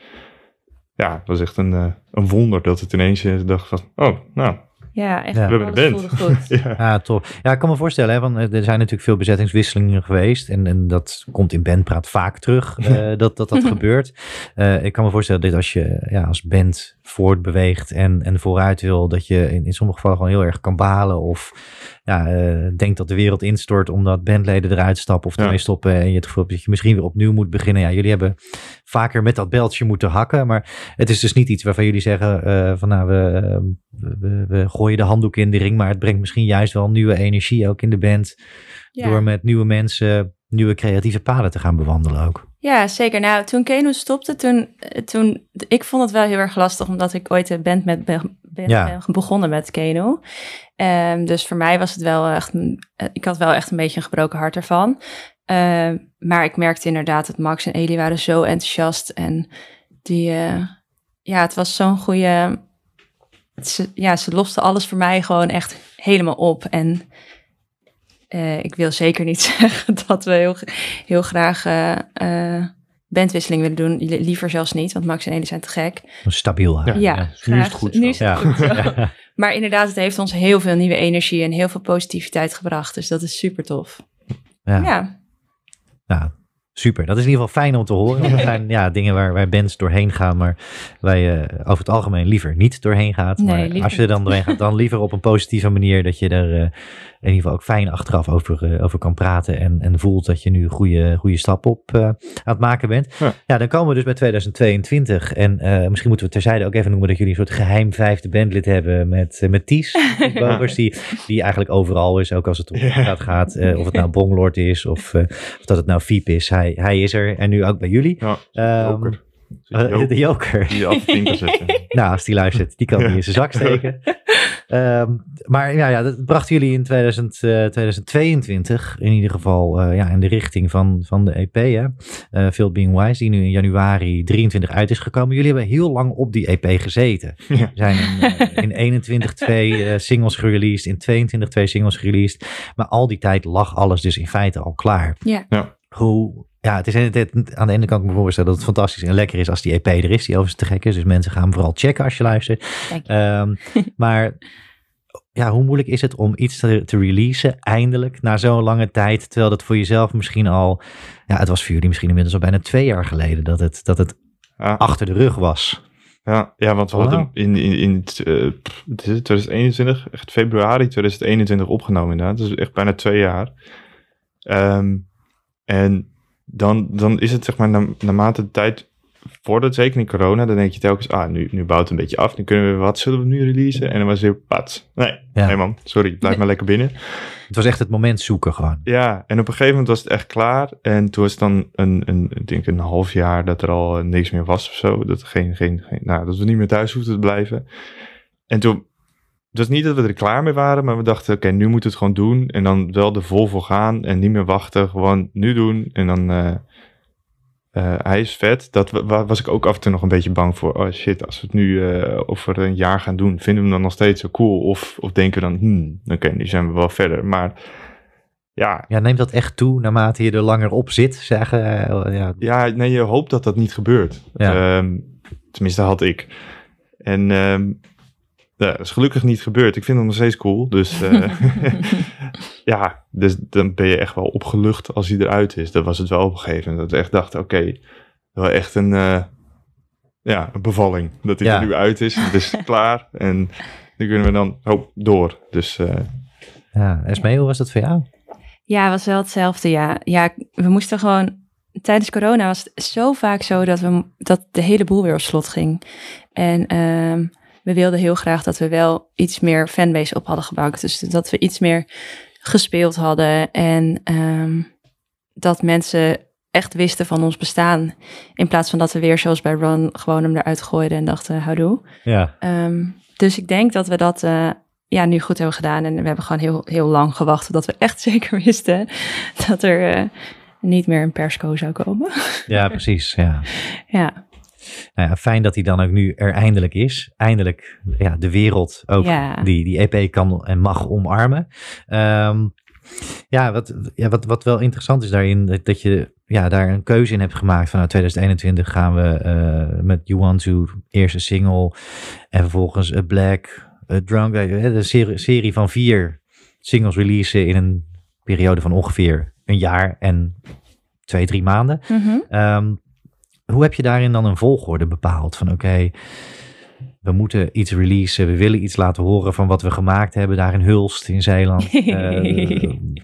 ja, het was echt een, uh, een wonder dat het ineens je dacht van, oh, nou, ja, echt. We hebben de band. Goed. ja. ja, tof. Ja, ik kan me voorstellen, hè, want er zijn natuurlijk veel bezettingswisselingen geweest. En, en dat komt in bandpraat vaak terug, uh, dat dat, dat gebeurt. Uh, ik kan me voorstellen dat als je ja, als band voortbeweegt en, en vooruit wil, dat je in, in sommige gevallen gewoon heel erg kan balen. Of ja, uh, denkt dat de wereld instort omdat bandleden eruit stappen of ermee ja. stoppen. En je het gevoel dat je misschien weer opnieuw moet beginnen. Ja, jullie hebben vaker met dat beltje moeten hakken. Maar het is dus niet iets waarvan jullie zeggen uh, van nou, we, we, we, gooien de handdoek in de ring. Maar het brengt misschien juist wel nieuwe energie ook in de band. Ja. Door met nieuwe mensen nieuwe creatieve paden te gaan bewandelen ook. Ja, zeker. Nou, toen Keno stopte, toen, toen, ik vond het wel heel erg lastig, omdat ik ooit een band met, ben, ja. begonnen met Keno. Um, dus voor mij was het wel echt, ik had wel echt een beetje een gebroken hart ervan. Uh, maar ik merkte inderdaad dat Max en Eli waren zo enthousiast en die, uh, ja, het was zo'n goede, ze, ja, ze losten alles voor mij gewoon echt helemaal op en uh, ik wil zeker niet zeggen dat we heel, heel graag uh, bandwisseling willen doen. Liever zelfs niet, want Max en Eli zijn te gek. Stabiel. Ja, ja, ja. nu is het goed. Nu is het goed zo. Maar inderdaad, het heeft ons heel veel nieuwe energie en heel veel positiviteit gebracht. Dus dat is super tof. Ja. ja. Super. Dat is in ieder geval fijn om te horen. Dat zijn ja, dingen waar, waar bands doorheen gaan, maar waar je over het algemeen liever niet doorheen gaat. Nee, maar als je er dan doorheen gaat, dan liever op een positieve manier dat je er uh, in ieder geval ook fijn achteraf over, uh, over kan praten en, en voelt dat je nu een goede, goede stap op uh, aan het maken bent. Ja. ja. dan komen we dus bij 2022 en misschien moeten we terzijde ook even noemen dat jullie een soort geheim vijfde bandlid hebben met, met Ties, Bogers, die, die eigenlijk overal is, ook als het om gaat, gaat of het nou Bonglord is of, of dat het nou Fiep is. Hij, hij is er en nu ook bij jullie. Ja, um, uh, de joker. Die af nou, als die luistert, die kan die in zijn zak steken. um, maar ja, ja, dat brachten jullie in 2000, uh, 2022 in ieder geval uh, ja, in de richting van, van de EP. Hè? Uh, Phil Being Wise, die nu in januari 23 uit is gekomen. Jullie hebben heel lang op die EP gezeten. Ja. zijn in, in 21 twee singles gereleased, in 22 twee singles gereleased. Maar al die tijd lag alles dus in feite al klaar. Ja. ja. Hoe, ja, het is aan de ene kant me voorstellen dat het fantastisch en lekker is als die EP er is, die overigens te gek is. Dus mensen gaan hem vooral checken als je luistert. Um, maar ja, hoe moeilijk is het om iets te, te releasen eindelijk na zo'n lange tijd, terwijl dat voor jezelf misschien al, ja, het was voor jullie misschien inmiddels al bijna twee jaar geleden dat het, dat het ja. achter de rug was. Ja, ja want we wow. hadden in, in, in uh, 2021, echt februari 2021 opgenomen inderdaad. Dus echt bijna twee jaar. Um, en dan, dan is het zeg maar, na, naarmate de tijd voordat, zeker in corona, dan denk je telkens, ah, nu, nu bouwt het een beetje af, nu kunnen we, wat zullen we nu releasen? En dan was het weer, pats. Nee, ja. nee man, sorry, blijf nee. maar lekker binnen. Het was echt het moment zoeken gewoon. Ja, en op een gegeven moment was het echt klaar. En toen was het dan een, een, ik denk een half jaar dat er al niks meer was of zo. Dat, geen, geen, geen, nou, dat we niet meer thuis hoefden te blijven. En toen het was niet dat we er klaar mee waren, maar we dachten, oké, okay, nu moeten we het gewoon doen. En dan wel er vol voor gaan en niet meer wachten. Gewoon nu doen. En dan, uh, uh, hij is vet. Dat was ik ook af en toe nog een beetje bang voor. Oh shit, als we het nu uh, over een jaar gaan doen, vinden we hem dan nog steeds zo cool? Of, of denken we dan, hmm, oké, okay, nu zijn we wel verder. Maar ja, Ja, neemt dat echt toe naarmate je er langer op zit? Zeggen, eh, ja, ja, nee, je hoopt dat dat niet gebeurt. Ja. Ehm, tenminste, had ik. En ehm, ja, dat is gelukkig niet gebeurd. Ik vind het nog steeds cool. Dus eh, ja, dus dan ben je echt wel opgelucht als hij eruit is. Dat was het wel op een gegeven moment. Dat we echt dachten, oké, wel echt een, eh, ja, een bevalling. Dat hij Ja. er nu uit is. Het is klaar. En nu kunnen we dan oh, door. Dus eh, ja. Esmee, hoe was dat voor jou? Ja, het was wel hetzelfde, ja. Ja, we moesten gewoon... Tijdens corona was het zo vaak zo dat, we, dat de hele boel weer op slot ging. En ehm, we wilden heel graag dat we wel iets meer fanbase op hadden gebouwd. Dus dat we iets meer gespeeld hadden. En ehm, dat mensen echt wisten van ons bestaan. In plaats van dat we weer zoals bij Ron gewoon hem eruit gooiden en dachten, houdoe. Ja. Ehm, dus ik denk dat we dat eh, ja, nu goed hebben gedaan. En we hebben gewoon heel, heel lang gewacht totdat we echt zeker wisten dat er eh, niet meer een persco zou komen. ja, precies. Ja. ja, Nou ja, fijn dat hij dan ook nu er eindelijk is. Eindelijk ja, de wereld ook Ja. die, die EP kan en mag omarmen. Ehm, ja, wat, ja wat, wat wel interessant is daarin, dat, dat je ja, daar een keuze in hebt gemaakt. Vanuit 2021 gaan we eh, met You Want To, eerste single. En vervolgens A Black, A Drunk. De serie, serie van vier singles releasen in een periode van ongeveer een jaar en twee, drie maanden. Ehm, hoe heb je daarin dan een volgorde bepaald? Van oké, we moeten iets releasen, we willen iets laten horen van wat we gemaakt hebben daar in Hulst in Zeeland.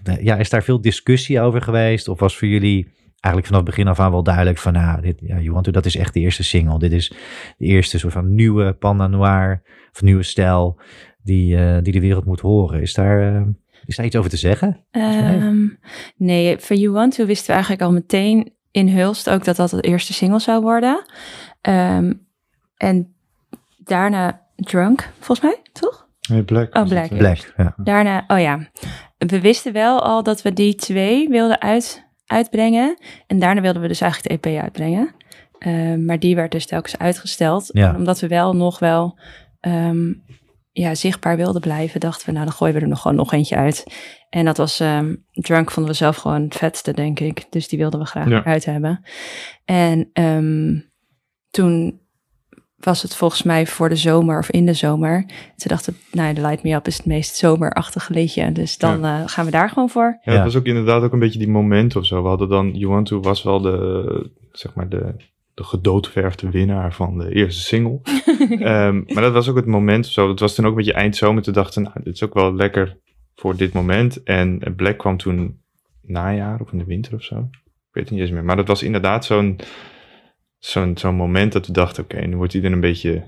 Eh, ja, is daar veel discussie over geweest? Of was voor jullie eigenlijk vanaf het begin af aan wel duidelijk van, nou, dit, ja, You Want To, dat is echt de eerste single. Dit is de eerste soort van nieuwe Panda Noir, of nieuwe stijl, die, eh, die de wereld moet horen. Is daar, eh, is daar iets over te zeggen? Ehm, nee, voor You Want To wisten we eigenlijk al meteen in Hulst ook dat dat de eerste single zou worden. Ehm, en daarna Drunk, volgens mij, toch? nee, Black. Oh, Black. Black, ja. Daarna, oh ja, we wisten wel al dat we die twee wilden uit, uitbrengen. En daarna wilden we dus eigenlijk de EP uitbrengen. Ehm, maar die werd dus telkens uitgesteld. Ja. Omdat we wel nog wel ehm, ja, zichtbaar wilden blijven, dachten we, nou dan gooien we er nog gewoon nog eentje uit. En dat was ehm, Drunk vonden we zelf gewoon het vetste, denk ik. Dus die wilden we graag Ja. uit hebben. En ehm, toen was het volgens mij voor de zomer of in de zomer. Toen dachten we, nou, de Light Me Up is het meest zomerachtige liedje. Dus dan eh, gaan we daar gewoon voor. Ja, Ja. dat was ook inderdaad ook een beetje die moment of zo. We hadden dan, You Want To was wel de, zeg maar de, de gedoodverfde winnaar van de eerste single. Ehm, maar dat was ook het moment of zo. Het was toen ook een beetje eindzomer. Toen dachten nou, dit is ook wel lekker voor dit moment. En Black kwam toen najaar of in de winter of zo. Ik weet het niet eens meer. Maar dat was inderdaad zo'n zo'n zo'n moment dat we dachten, oké, nu wordt iedereen een beetje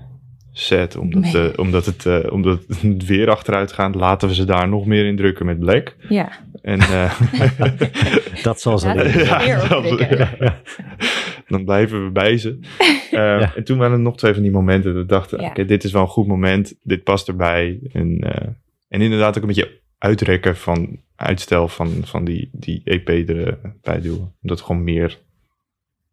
sad. Omdat, Nee. eh, omdat, het, eh, omdat het weer achteruit gaat. Laten we ze daar nog meer in drukken met Black. Ja, En eh, Dat zal ze Ja, ja. dan blijven we bij ze. Eh, Ja. En toen waren er nog twee van die momenten dat we dachten, Ja. oké, dit is wel een goed moment, dit past erbij. En, eh, en inderdaad ook een beetje uitrekken van uitstel van, van die, die EP erbij duwen. Omdat we gewoon meer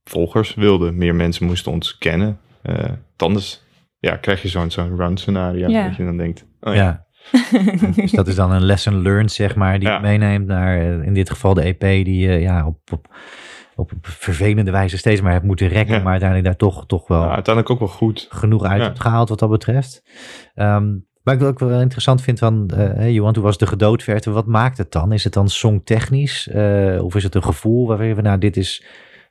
volgers wilden, meer mensen moesten ons kennen. Eh, want anders ja, krijg je zo'n zo'n run scenario Ja. dat je dan denkt, oh ja, Ja. dus dat is dan een lesson learned, zeg maar, die Ja. je meeneemt naar, eh, in dit geval de EP, die je ja, op, op, op vervelende wijze steeds maar hebt moeten rekken, Ja. maar uiteindelijk daar toch, toch wel Nou, uiteindelijk ook wel goed. genoeg uit Ja. hebt gehaald wat dat betreft. Ehm maar ik ook wel interessant vind van, eh Johan, toen was de gedoodverte, wat maakt het dan? Is het dan songtechnisch? eh of is het een gevoel waarvan je van, nou, dit is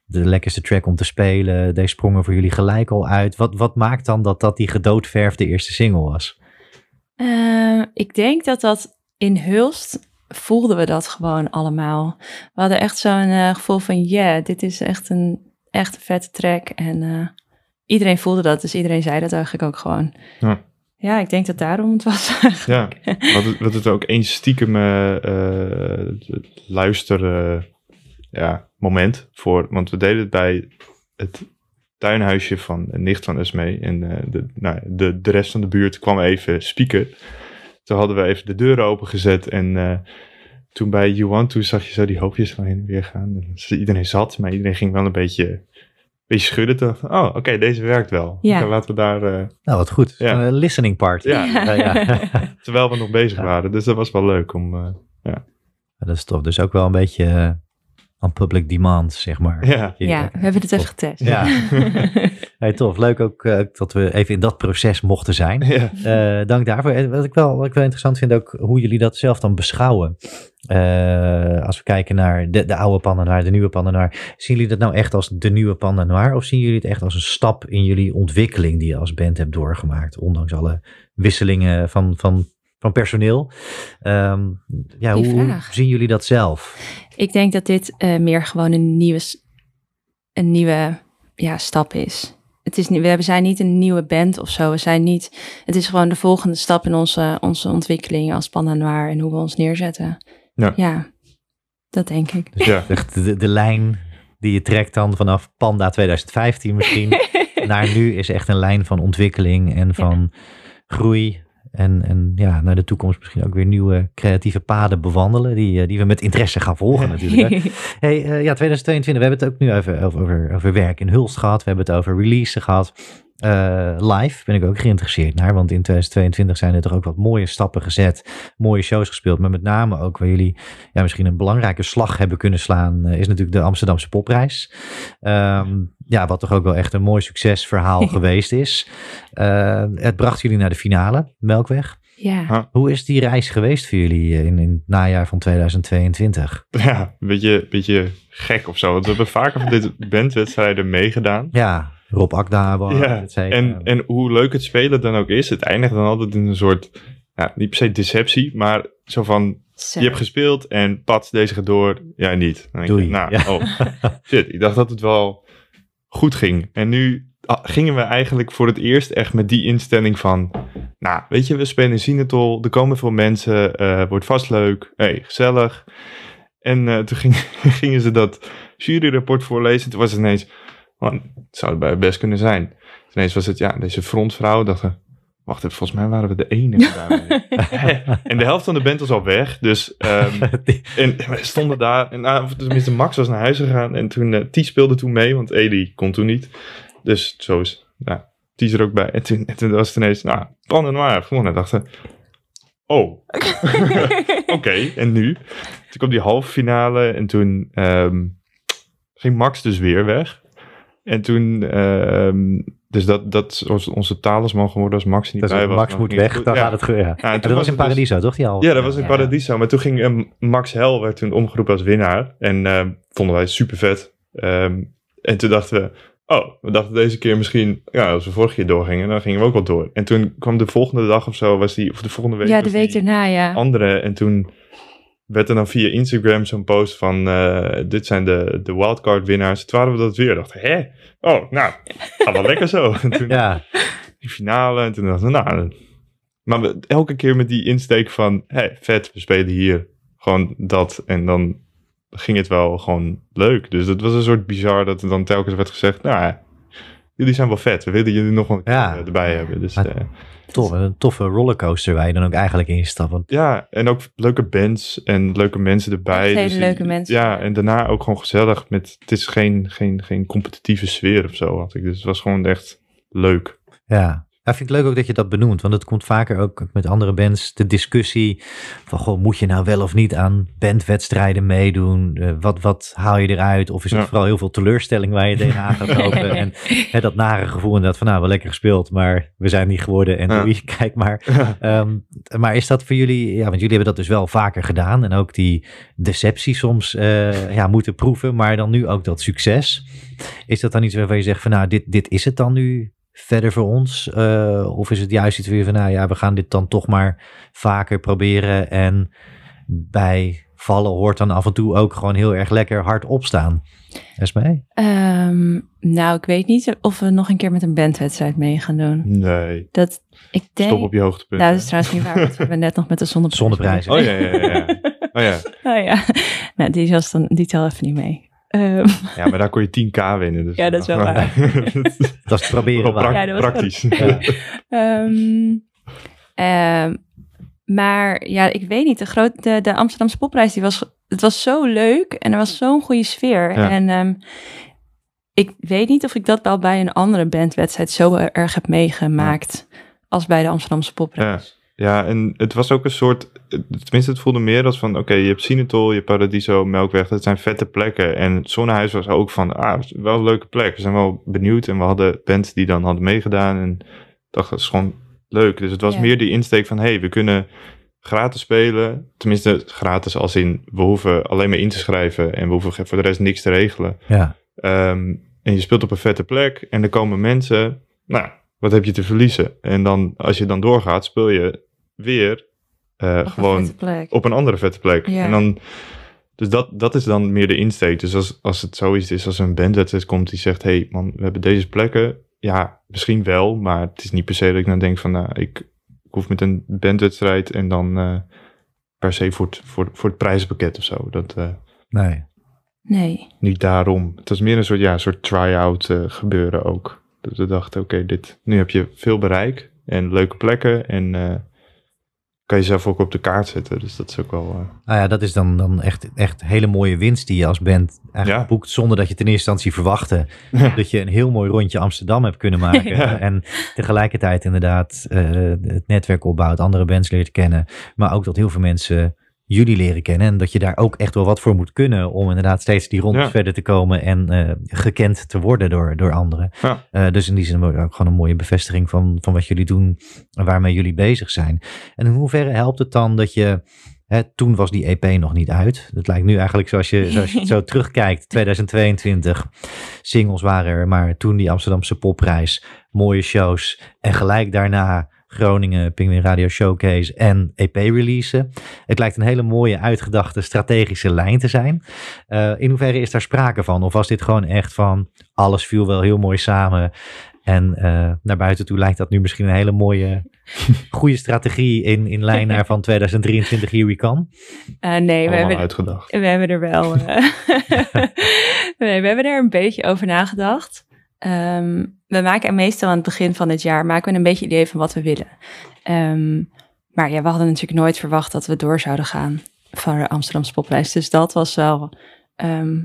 de lekkerste track om te spelen, deze sprongen voor jullie gelijk al uit. Wat, wat maakt dan dat dat die gedoodverfde eerste single was? Eh, ik denk dat dat in Hulst voelden we dat gewoon allemaal. We hadden echt zo'n eh, gevoel van, ja, dit is echt een, echt een vette track. En eh, iedereen voelde dat, dus iedereen zei dat eigenlijk ook gewoon. Ja. Ja, ik denk dat daarom het was. Ja, wat het, wat het ook een stiekem het luisteren ja, moment voor. Want we deden het bij het tuinhuisje van een nicht van Esmee. En de, nou, de, de rest van de buurt kwam even spieken. Toen hadden we even de deuren opengezet. En eh, toen bij You Want To zag je zo die hoopjes van heen en weer gaan. En dus iedereen zat, maar iedereen ging wel een beetje, beetje schudden. Toen dacht ik, oh, oké, deze werkt wel. Ja. Oké, laten we daar... eh, Nou, wat goed. Ja. Een listening party. Ja. Ja, ja. terwijl we nog bezig Ja. waren. Dus dat was wel leuk om... eh, Dat is toch dus ook wel een beetje uh, aan public demand, zeg maar. Ja, ja we hebben het even getest. Ja, hey, tof. Leuk ook uh, dat we even in dat proces mochten zijn. Ja. Uh, dank daarvoor. Wat ik, wel, wat ik wel interessant vind, ook hoe jullie dat zelf dan beschouwen. Uh, als we kijken naar de, de oude Noir, de nieuwe Panda Noir. Zien jullie dat nou echt als de nieuwe Panda Noir? Of zien jullie het echt als een stap in jullie ontwikkeling die je als band hebt doorgemaakt? Ondanks alle wisselingen van, van, van personeel. Um, ja, hoe, zien jullie dat zelf? Ik denk dat dit uh, meer gewoon een nieuwe, een nieuwe ja, stap is. Het is niet, we zijn niet een nieuwe band of zo. We zijn niet, het is gewoon de volgende stap in onze, onze ontwikkeling als Panda Noir en hoe we ons neerzetten. Ja, ja dat denk ik. Dus ja. de, de, de lijn die je trekt dan vanaf Panda 2015 misschien naar nu is echt een lijn van ontwikkeling en van ja. groei. En, en ja, naar de toekomst misschien ook weer nieuwe creatieve paden bewandelen. Die, die we met interesse gaan volgen natuurlijk. hey, uh, ja, 2022. We hebben het ook nu even over, over, over werk in Hulst gehad. We hebben het over releases gehad. Uh, live ben ik ook geïnteresseerd naar. Want in 2022 zijn er toch ook wat mooie stappen gezet. Mooie shows gespeeld. Maar met name ook waar jullie ja, misschien een belangrijke slag hebben kunnen slaan. Uh, is natuurlijk de Amsterdamse Popprijs. Um, ja, wat toch ook wel echt een mooi succesverhaal geweest is. Uh, het bracht jullie naar de finale, Melkweg. Ja. Huh? Hoe is die reis geweest voor jullie in, in het najaar van 2022? Ja, een beetje, beetje gek of zo. Want we hebben vaker van dit bandwedstrijden meegedaan. Ja, Rob Akda. Ja, en, en hoe leuk het spelen dan ook is, het eindigt dan altijd in een soort, ja, niet per se deceptie, maar zo van, je hebt gespeeld en pat, deze gaat door, jij niet. Dan denk Doei. je, nou, Ja. oh, shit, ik dacht dat het wel goed ging. En nu ah, gingen we eigenlijk voor het eerst echt met die instelling van, nou, weet je, we spelen in Sinatol, er komen veel mensen, eh, wordt vast leuk, hey, gezellig. En eh, toen ging, gingen ze dat juryrapport voorlezen, toen was het ineens, man, het zou het bij best kunnen zijn. Ineens was het, ja, deze frontvrouw, dachten, wacht even, volgens mij waren we de enige daarmee. en de helft van de band was al weg, dus... ehm, en we stonden daar, en nou, of tenminste Max was naar huis gegaan en toen, Ties speelde toen mee, want Eli kon toen niet. Dus zo is, nou, Ties er ook bij. En toen, en toen was het ineens, nou, Pan en gewonnen. En dachten, oh, oké, en nu? Toen kwam die halve finale en toen ehm, ging Max dus weer weg. En toen, ehm, dus dat, dat was onze talisman geworden als Max niet Dat bij was. Max moet weg, goed. dan Ja. gaat het goed. Ja. Ja, en En toen dat was in dus- Paradiso, toch? Die al? ja, dat was in Ja. Paradiso. Maar toen ging ehm, Max Hel werd toen omgeroepen als winnaar. En ehm, vonden wij super vet. Ehm, en toen dachten we, oh, we dachten deze keer misschien, ja, als we vorige keer doorgingen, dan gingen we ook wel door. En toen kwam de volgende dag of zo, was die, of de volgende week. Ja, de week daarna, ja. Andere. En toen werd er dan via Instagram zo'n post van, eh, dit zijn de, de wildcard winnaars. Toen waren we dat weer. Dachten, hè? Oh, nou, gaat wel lekker zo. En toen, Ja, die finale. En toen dachten we, nou... Maar we, elke keer met die insteek van... Hé, hey, vet, we spelen hier. Gewoon dat. En dan ging het wel gewoon leuk. Dus het was een soort bizar dat er dan telkens werd gezegd... Nou, jullie zijn wel vet. We willen jullie nog wel een Ja. eh, erbij hebben. Dus Maar- eh, tof. Een toffe rollercoaster waar je dan ook eigenlijk instapt. Want ja, en ook leuke bands en leuke mensen erbij. Hele Dus, leuke mensen. Ja, en daarna ook gewoon gezellig. Met, het is geen, geen, geen competitieve sfeer of zo, had ik. Dus het was gewoon echt leuk. Ja. Ja, vind ik leuk ook dat je dat benoemt, want het komt vaker ook met andere bands de discussie van, goh, moet je nou wel of niet aan bandwedstrijden meedoen? Eh, wat, wat haal je eruit? Of is het Ja. vooral heel veel teleurstelling waar je tegenaan gaat lopen? en hè, dat nare gevoel inderdaad van, nou, wel lekker gespeeld, maar we zijn niet geworden en Ja. doei, kijk maar. Ehm, maar is dat voor jullie, ja, want jullie hebben dat dus wel vaker gedaan en ook die deceptie soms eh, ja, moeten proeven, maar dan nu ook dat succes. Is dat dan iets waarvan je zegt van, nou, dit, dit is het dan nu verder voor ons? Eh, of is het juist iets weer van, nou ja, we gaan dit dan toch maar vaker proberen en bij vallen hoort dan af en toe ook gewoon heel erg lekker hard opstaan. Esmee? Ehm, nou, ik weet niet of we nog een keer met een bandwedstrijd mee gaan doen. Nee, Dat, ik denk... stop op je hoogtepunt. Nou, dat is trouwens niet waar, want we hebben net nog met de zonneprijs. Zonneprijs. Oh ja, ja, ja. ja. Oh ja. Oh ja. Nou, die, was dan, die tel even niet mee. Ehm, Ja, maar daar kon je 10k winnen. Dus Ja, dat is wel waar. Dat is proberen Wel waar. prak- Ja, dat was praktisch. Ja. Ehm, ehm, maar ja, ik weet niet. De, groot, de, de Amsterdamse popprijs, die was, het was zo leuk en er was zo'n goede sfeer. Ja. En ehm, ik weet niet of ik dat wel bij een andere bandwedstrijd zo erg heb meegemaakt als bij de Amsterdamse popprijs. Ja, en het was ook een soort, tenminste het voelde meer als van, oké, je hebt Sinatol, je hebt Paradiso, Melkweg, dat zijn vette plekken. En Zonnehuis was ook van, ah, wel een leuke plek. We zijn wel benieuwd en we hadden bands die dan hadden meegedaan en dacht, dat is gewoon leuk. Dus het was Ja. meer die insteek van, hey, we kunnen gratis spelen. Tenminste, gratis als in, we hoeven alleen maar in te schrijven en we hoeven voor de rest niks te regelen. Ja, Ehm, en je speelt op een vette plek en er komen mensen. Nou, wat heb je te verliezen? En dan, als je dan doorgaat, speel je weer eh, Op een gewoon op een andere vette plek. Ja. En dan, dus dat, dat is dan meer de insteek. Dus als, als het zoiets is, als een bandwedstrijd komt die zegt: hey man, we hebben deze plekken. Ja, misschien wel, maar het is niet per se dat ik dan denk van, nou, ik, ik hoef met een bandwedstrijd en dan eh, per se voor het, voor, voor het prijzenpakket of zo. Dat, eh, nee. Nee. niet daarom. Het was meer een soort, ja, een soort try-out eh, gebeuren ook. Dat we dachten, oké, dit nu heb je veel bereik en leuke plekken en eh, kan je zelf ook op de kaart zetten. Dus dat is ook wel... eh, Nou ja, dat is dan, dan echt, echt hele mooie winst die je als band eigenlijk Ja. boekt. Zonder dat je ten eerste instantie verwachtte dat je een heel mooi rondje Amsterdam hebt kunnen maken. Ja. En tegelijkertijd inderdaad eh, het netwerk opbouwt, andere bands leert kennen. Maar ook dat heel veel mensen jullie leren kennen. En dat je daar ook echt wel wat voor moet kunnen om inderdaad steeds die rondes Ja. verder te komen en eh, gekend te worden door, door anderen. Ja. Eh, dus in die zin ook gewoon een mooie bevestiging van, van wat jullie doen en waarmee jullie bezig zijn. En in hoeverre helpt het dan dat je Hè, toen was die EP nog niet uit. Het lijkt nu eigenlijk zoals je, zoals je het zo terugkijkt, 2022. Singles waren er, maar toen die Amsterdamse popprijs, mooie shows. En gelijk daarna Groningen, Penguin Radio Showcase en EP-releasen. Het lijkt een hele mooie, uitgedachte, strategische lijn te zijn. Eh, in hoeverre is daar sprake van? Of was dit gewoon echt van, alles viel wel heel mooi samen... En eh, naar buiten toe lijkt dat nu misschien een hele mooie, goede strategie in, in lijn naar van 2023 Here We Come. Eh, nee, we hebben, uitgedacht. we hebben er wel. eh, nee, we hebben er een beetje over nagedacht. Ehm, we maken meestal aan het begin van het jaar maken we een beetje idee van wat we willen. Ehm, maar ja, we hadden natuurlijk nooit verwacht dat we door zouden gaan voor de Amsterdamse popprijs. Dus dat was wel. ehm,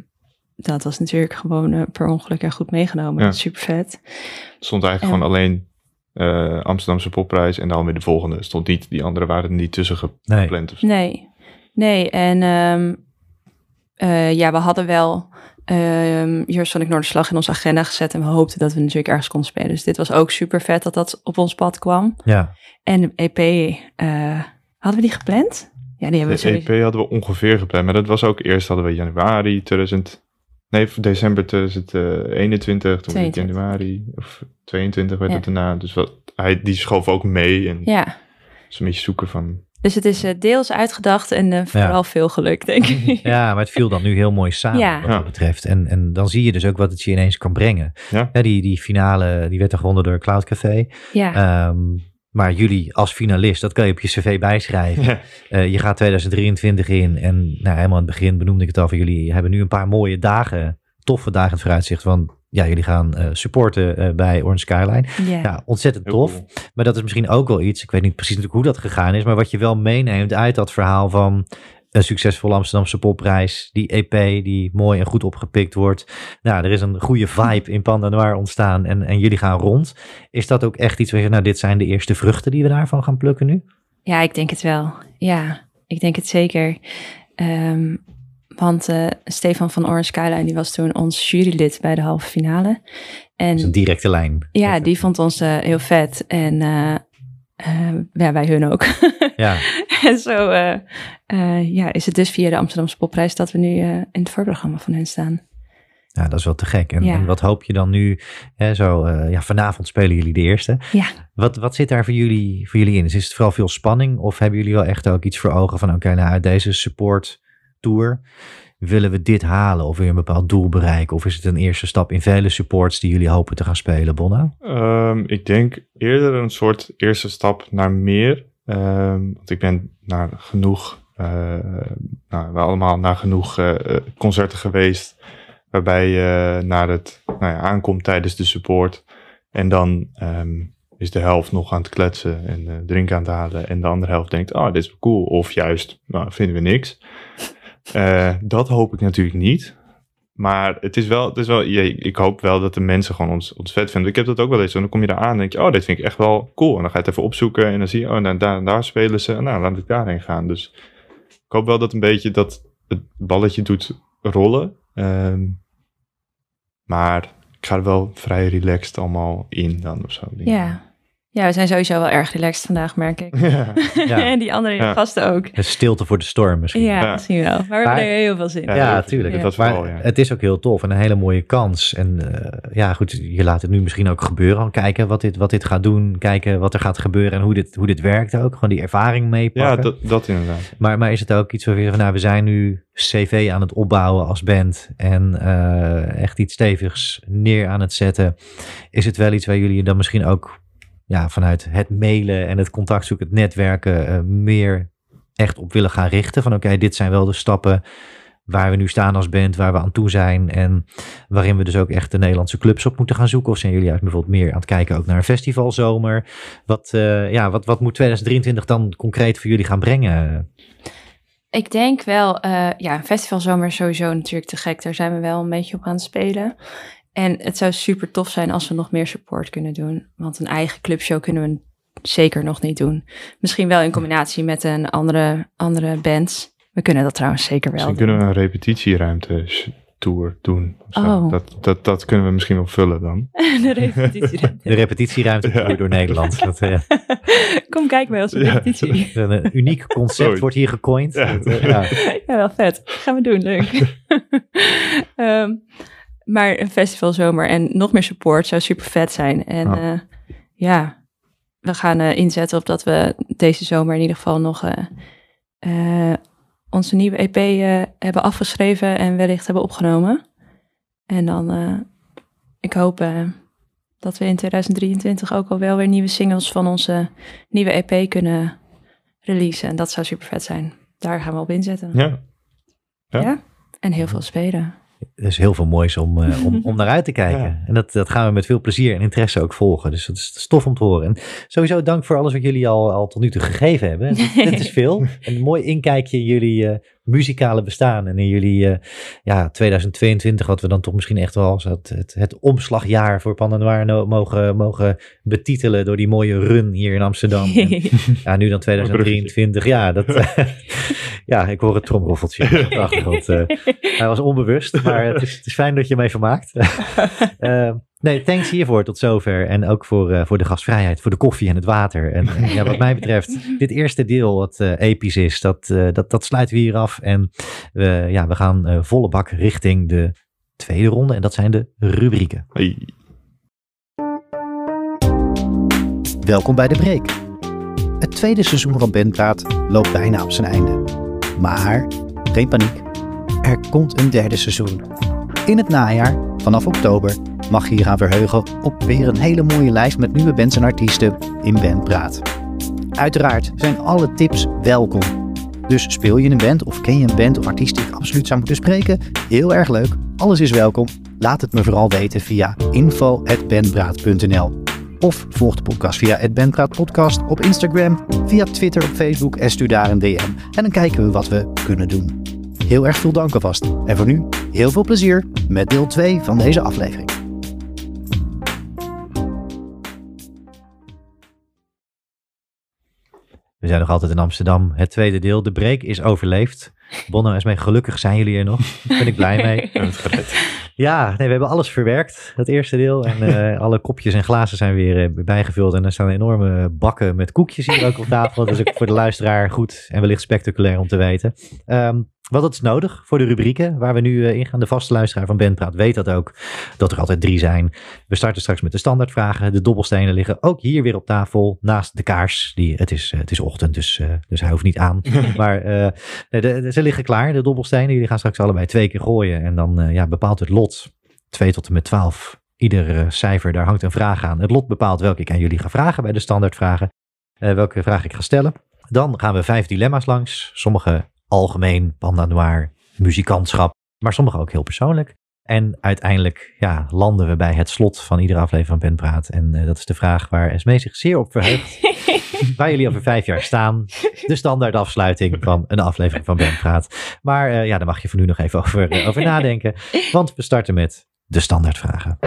dat was natuurlijk gewoon eh, per ongeluk er goed meegenomen. Ja. Super vet. Het stond eigenlijk En- gewoon alleen eh, Amsterdamse popprijs en dan weer de volgende. Stond niet, die andere waren er niet tussen Nee. gepland. of zo. Nee, nee. En ehm, eh, ja, we hadden wel um, Eurosonic Noorderslag in onze agenda gezet. En we hoopten dat we natuurlijk ergens konden spelen. Dus dit was ook super vet dat dat op ons pad kwam. Ja, En de EP, eh, hadden we die gepland? Ja, die hebben we De sowieso. EP hadden we ongeveer gepland, maar dat was ook eerst hadden we januari 2000, nee, december 2021, toen 22. januari of 22 werd Ja. het daarna. Dus wat, hij, die schoof ook mee en Ja, is een beetje zoeken van, dus het is eh, deels uitgedacht en eh, vooral veel geluk, denk ik. ja, maar het viel dan nu heel mooi samen Ja. wat dat betreft. En, en dan zie je dus ook wat het je ineens kan brengen. Ja. die, die finale, die werd er gewonnen door Cloud Café. ja. Ehm, maar jullie als finalist, dat kan je op je cv bijschrijven. ja, Eh, je gaat 2023 in en nou, helemaal aan het begin benoemde ik het al van jullie hebben nu een paar mooie dagen, toffe dagen in het vooruitzicht. Want ja, jullie gaan eh, supporten eh, bij Orange Skyline. ja. Ja, ontzettend tof. cool. Maar dat is misschien ook wel iets, ik weet niet precies natuurlijk hoe dat gegaan is, maar wat je wel meeneemt uit dat verhaal van een succesvolle Amsterdamse popprijs, die EP die mooi en goed opgepikt wordt. Nou, er is een goede vibe in Panda Noir ontstaan en, en jullie gaan rond. Is dat ook echt iets waar je, nou, dit zijn de eerste vruchten die we daarvan gaan plukken nu? Ja, ik denk het wel. Ja, ik denk het zeker. Ehm, want eh, Stefan van Orange Skyline die was toen ons jurylid bij de halve finale. En Dat is een directe lijn. ja, die vond ons eh, heel vet. En eh, ja, wij hun ook. Ja, en zo ja, is het dus via de Amsterdamse Popprijs dat we nu in het voorprogramma van hen staan. ja, dat is wel te gek. En, Ja. en wat hoop je dan nu? Hè, zo, ja, vanavond spelen jullie de eerste. Ja. Wat, wat zit daar voor jullie, voor jullie in? Is het vooral veel spanning? Of hebben jullie wel echt ook iets voor ogen van... oké, nou uit deze support willen we dit halen? Of je een bepaald doel bereiken? Of is het een eerste stap in vele supports die jullie hopen te gaan spelen, Bonna? Ehm, ik denk eerder een soort eerste stap naar meer. Ehm, want ik ben naar genoeg, eh, nou, we allemaal naar genoeg eh, eh, concerten geweest. Waarbij je naar het nou ja, aankomt tijdens de support. En dan ehm, is de helft nog aan het kletsen en eh drinken aan het halen. En de andere helft denkt, ah, dit is cool. Of juist, nou, vinden we niks. Eh, dat hoop ik natuurlijk niet. maar het is wel, het is wel ik hoop wel dat de mensen gewoon ons, ons vet vinden. Ik heb dat ook wel eens. En dan kom je daar aan en denk je, oh, dit vind ik echt wel cool. En dan ga je het even opzoeken en dan zie je, oh, nou, daar, daar spelen ze. Nou, laat ik daarheen gaan. Dus ik hoop wel dat een beetje dat het balletje doet rollen. Ehm, maar ik ga er wel vrij relaxed allemaal in dan of zo. Ja. Ja, we zijn sowieso wel erg relaxed vandaag, merk ik. Ja. Ja. en die andere Ja. gasten ook. Een stilte voor de storm misschien. Ja, Ja. misschien wel. Maar we Maar- hebben er heel veel zin in. Ja, tuurlijk. Dat Maar vooral, het is ook heel tof en een hele mooie kans. En eh, ja, goed, je laat het nu misschien ook gebeuren. Kijken wat dit, wat dit gaat doen. Kijken wat er gaat gebeuren en hoe dit, hoe dit werkt ook. Gewoon die ervaring meepakken. Ja, dat, dat inderdaad. Maar, maar is het ook iets waar we van, nou, we zijn nu cv aan het opbouwen als band en eh, echt iets stevigs neer aan het zetten. Is het wel iets waar jullie dan misschien ook ja, vanuit het mailen en het contact zoeken, het netwerken, eh, meer echt op willen gaan richten? Van oké, dit zijn wel de stappen waar we nu staan als band, waar we aan toe zijn en waarin we dus ook echt de Nederlandse clubs op moeten gaan zoeken? Of zijn jullie bijvoorbeeld meer aan het kijken ook naar een festivalzomer? Wat, eh, ja, wat, wat moet 2023 dan concreet voor jullie gaan brengen? Ik denk wel, eh, ja, een festivalzomer is sowieso natuurlijk te gek. Daar zijn we wel een beetje op aan het spelen. En het zou super tof zijn als we nog meer support kunnen doen. Want een eigen clubshow kunnen we zeker nog niet doen. Misschien wel in combinatie met een andere, andere bands. We kunnen dat trouwens zeker wel Misschien doen. kunnen we een repetitieruimte tour doen. of zo. Oh. Dat, dat, dat kunnen we misschien wel vullen dan. de repetitie. De repetitieruimte Ja. door Nederland. Dat, eh, Kom kijken bij onze Ja. repetitie. een, uniek concept wordt hier gecoind. Ja. Dat, eh, ja. Ja, wel vet. Gaan we doen, leuk. Ehm, maar een festivalzomer en nog meer support zou super vet zijn. En Ja. ja, ja we gaan eh, inzetten op dat we deze zomer in ieder geval nog eh, eh, onze nieuwe EP eh, hebben afgeschreven en wellicht hebben opgenomen. En dan, eh, ik hoop eh, dat we in 2023 ook al wel weer nieuwe singles van onze nieuwe EP kunnen releasen. En dat zou super vet zijn. Daar gaan we op inzetten. Ja. Ja. Ja. En heel veel spelen. Er is heel veel moois om, eh, om, om naar uit te kijken. Ja. En dat, dat gaan we met veel plezier en interesse ook volgen. Dus dat is, dat is tof om te horen. En sowieso dank voor alles wat jullie al, al tot nu toe gegeven hebben. Het, het is veel. Een mooi inkijkje in jullie eh, muzikale bestaan. En in jullie eh, ja, 2022, wat we dan toch misschien echt wel als het, het, het omslagjaar voor Panda Noir no- mogen, mogen betitelen. Door die mooie run hier in Amsterdam. En, ja, nu dan 2023. Ja, dat, ja, ik hoor het tromroffeltje eh. Hij was onbewust, maar het is, het is fijn dat je hem even maakt. Nee, thanks hiervoor tot zover. En ook voor, eh, voor de gastvrijheid, voor de koffie en het water. En eh, ja, wat mij betreft, dit eerste deel wat eh, episch is, dat, eh, dat, dat sluiten we hier af. En we, ja, we gaan eh, volle bak richting de tweede ronde. En dat zijn de rubrieken. Hey. Welkom bij de Break. Het tweede seizoen van Bandpraat loopt bijna op zijn einde. Maar geen paniek, er komt een derde seizoen. In het najaar, vanaf oktober, mag je je gaan verheugen op weer een hele mooie lijst met nieuwe bands en artiesten in Bandpraat. Uiteraard zijn alle tips welkom. Dus speel je een band of ken je een band of artiest die ik absoluut zou moeten spreken? Heel erg leuk, alles is welkom. Laat het me vooral weten via info.bandpraat.nl of volg de podcast via het Bandpraat Podcast op Instagram, via Twitter of Facebook en stuur daar een DM. En dan kijken we wat we kunnen doen. Heel erg veel dank alvast. En voor nu, heel veel plezier met deel 2 van deze aflevering. We zijn nog altijd in Amsterdam. Het tweede deel, de break, is overleefd. Bonno is mee, gelukkig zijn jullie er nog. Daar ben ik blij mee. Ja, nee, we hebben alles verwerkt, het eerste deel. En eh, alle kopjes en glazen zijn weer eh, bijgevuld. En er staan enorme bakken met koekjes hier ook op tafel. Dat is ook voor de luisteraar goed en wellicht spectaculair om te weten. Ehm, wat het is nodig voor de rubrieken waar we nu eh, in gaan. De vaste luisteraar van Bandpraat weet dat ook, dat er altijd drie zijn. We starten straks met de standaardvragen. De dobbelstenen liggen ook hier weer op tafel, naast de kaars. Die, het, is, eh, het is ochtend, dus, eh, dus hij hoeft niet aan. maar nee, de- de- ze liggen klaar, de dobbelstenen. Jullie gaan straks allebei twee keer gooien. En dan ja, bepaalt het lot, 2 tot en met 12. Ieder cijfer, daar hangt een vraag aan. Het lot bepaalt welke ik aan jullie ga vragen bij de standaardvragen. welke vraag ik ga stellen. Dan gaan we vijf dilemma's langs. Sommige algemeen, panda noir, muzikantschap. Maar sommige ook heel persoonlijk. En uiteindelijk ja, landen we bij het slot van iedere aflevering van Ben Praat. En uh, dat is de vraag waar Esmee zich zeer op verheugt. waar jullie over vijf jaar staan. De standaard afsluiting van een aflevering van Ben Praat. Maar uh, ja, daar mag je voor nu nog even over, uh, over nadenken. Want we starten met de standaardvragen.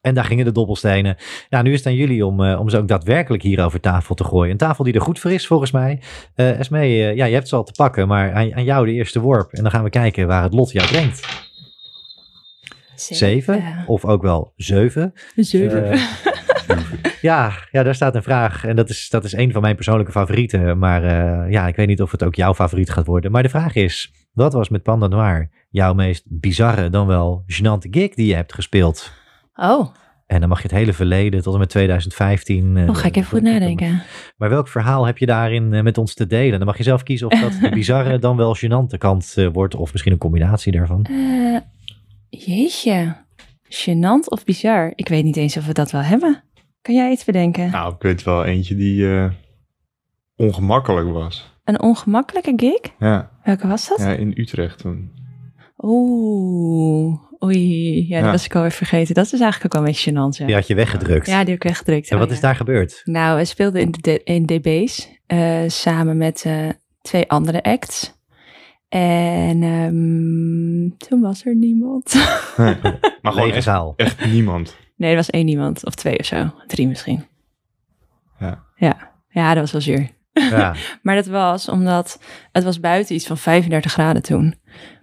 En daar gingen de dobbelstenen. Nou, nu is het aan jullie om, uh, om ze ook daadwerkelijk hier over tafel te gooien. Een tafel die er goed voor is, volgens mij. Uh, Esmee, uh, ja, je hebt ze al te pakken, maar aan, aan, jou de eerste worp. En dan gaan we kijken waar het lot jou brengt. Zeven, Zeven of ook wel zeven. Zeven. ja, ja, daar staat een vraag. En dat is, dat is een van mijn persoonlijke favorieten. Maar ja, ik weet niet of het ook jouw favoriet gaat worden. Maar de vraag is, wat was met Panda Noir jouw meest bizarre dan wel gênante gig die je hebt gespeeld? Oh. En dan mag je het hele verleden tot en met 2015. Uh, oh, ga ik even goed nadenken. Maar welk verhaal heb je daarin uh, met ons te delen? Dan mag je zelf kiezen of dat de bizarre dan wel gênante kant uh, wordt. Of misschien een combinatie daarvan. jeetje. Gênant of bizar? Ik weet niet eens of we dat wel hebben. Kan jij iets bedenken? Nou, ik weet wel eentje die ongemakkelijk was. Een ongemakkelijke gig? Ja. Welke was dat? Ja, in Utrecht toen. Oeh. Oei, ja, dat ja. was ik alweer vergeten. Dat is eigenlijk ook wel een beetje gênant. Ja. Die had je weggedrukt. Ja, die heb ik weggedrukt. En wat ja. is daar gebeurd? Nou, we speelden in, de, in DB's uh, samen met uh, twee andere acts. En um, toen was er niemand. Nee, maar gewoon echt, zaal. echt niemand. Nee, er was één iemand. Of twee of zo. Drie misschien. Ja. Ja, ja dat was wel zuur. Ja. maar dat was omdat het was buiten iets van 35 graden toen.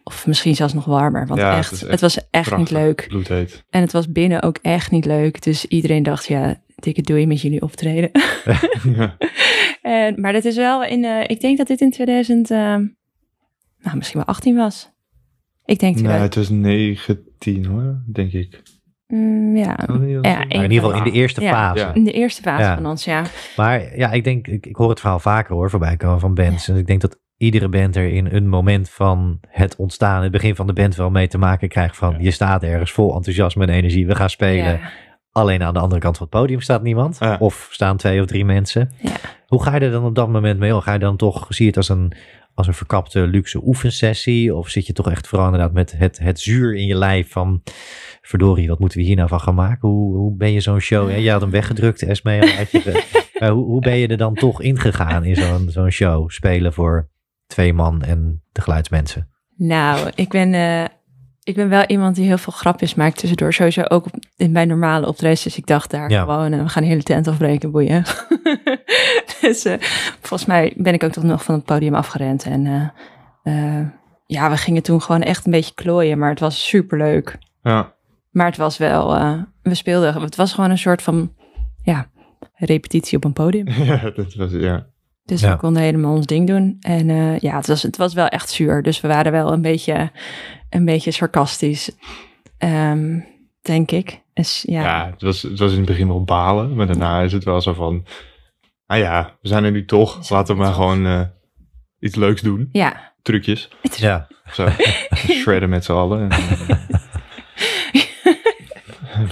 Of misschien zelfs nog warmer. Want ja, echt, het, was echt prachtig, niet leuk. Bloedheet. En het was binnen ook echt niet leuk. Dus iedereen dacht, ja, dikke doei met jullie optreden. ja. en, maar dat is wel in, uh, ik denk dat dit in 2000, uh, nou misschien wel 18 was. Ik denk Nee, het was 19 hoor, denk ik. Mm, ja. Oh, ja Maar in ieder geval in de eerste ja, fase. Ja. In de eerste fase Ja. van ons, ja. Maar ja, ik denk, ik, ik hoor het verhaal vaker hoor, voorbij komen van bands. En ik denk dat iedere band er in een moment van het ontstaan, het begin van de band wel mee te maken krijgt van Ja. je staat ergens vol enthousiasme en energie, we gaan spelen. Ja. Alleen aan de andere kant van het podium staat niemand. Ja. Of staan twee of drie mensen. Ja. Hoe ga je er dan op dat moment mee om? Ga je dan toch, zie je het als een, als een verkapte luxe oefensessie? Of zit je toch echt vooral inderdaad met het, het zuur in je lijf van... Verdorie, wat moeten we hier nou van gaan maken? Hoe, hoe ben je zo'n show? Ja, jij had hem weggedrukt, Esme. al uit je- maar hoe, hoe ben je er dan toch ingegaan in zo'n zo'n show? Spelen voor twee man en de geluidsmensen. Nou, ik ben, eh, ik ben wel iemand die heel veel grapjes maakt tussendoor. Sowieso ook op, in mijn normale optredens. Dus ik dacht daar Ja. gewoon, eh, we gaan de hele tent afbreken, boeien. dus eh, volgens mij ben ik ook toch nog van het podium afgerend. En eh, eh, ja, we gingen toen gewoon echt een beetje klooien. Maar het was superleuk. Ja. Maar het was wel, eh, we speelden, het was gewoon een soort van, ja, repetitie op een podium. ja, dat was ja. Dus Ja. we konden helemaal ons ding doen. En eh, ja, het was, het was wel echt zuur. Dus we waren wel een beetje, een beetje sarcastisch, ehm, denk ik. Dus, ja. Ja, het, was, het was in het begin wel balen, maar daarna is het wel zo van, nou ja, we zijn er nu toch, laten we maar gewoon eh, iets leuks doen. ja. Trucjes, Ja, zo. Shredden met z'n allen. En,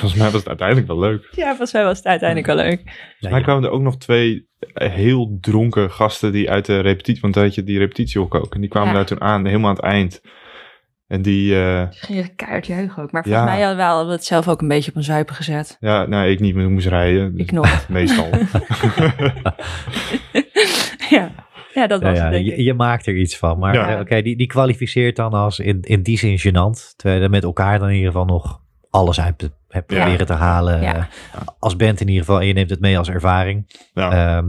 volgens mij was het uiteindelijk wel leuk. ja, volgens mij was het uiteindelijk wel leuk. Maar kwamen er ook nog twee eh, heel dronken gasten die uit de repetitie, want dan had je die repetitiehok ook. En die kwamen Ja. daar toen aan, helemaal aan het eind. En die, eh, Ze gingen keihard juichen ook. Maar volgens Ja. mij hadden we wel het zelf ook een beetje op een zuipen gezet. ja, nou ik niet, maar ik moest rijden. dus Ik nooit. Meestal. ja. ja, dat ja, was ja, het denk je, ik. je maakt er iets van. Maar Ja. eh, oké, die, die kwalificeert dan als in, in die zin gênant. Terwijl je er met elkaar dan in ieder geval nog alles uit hebt Ja. proberen te halen. Ja. Eh, als band in ieder geval. En je neemt het mee als ervaring. ja. Ehm,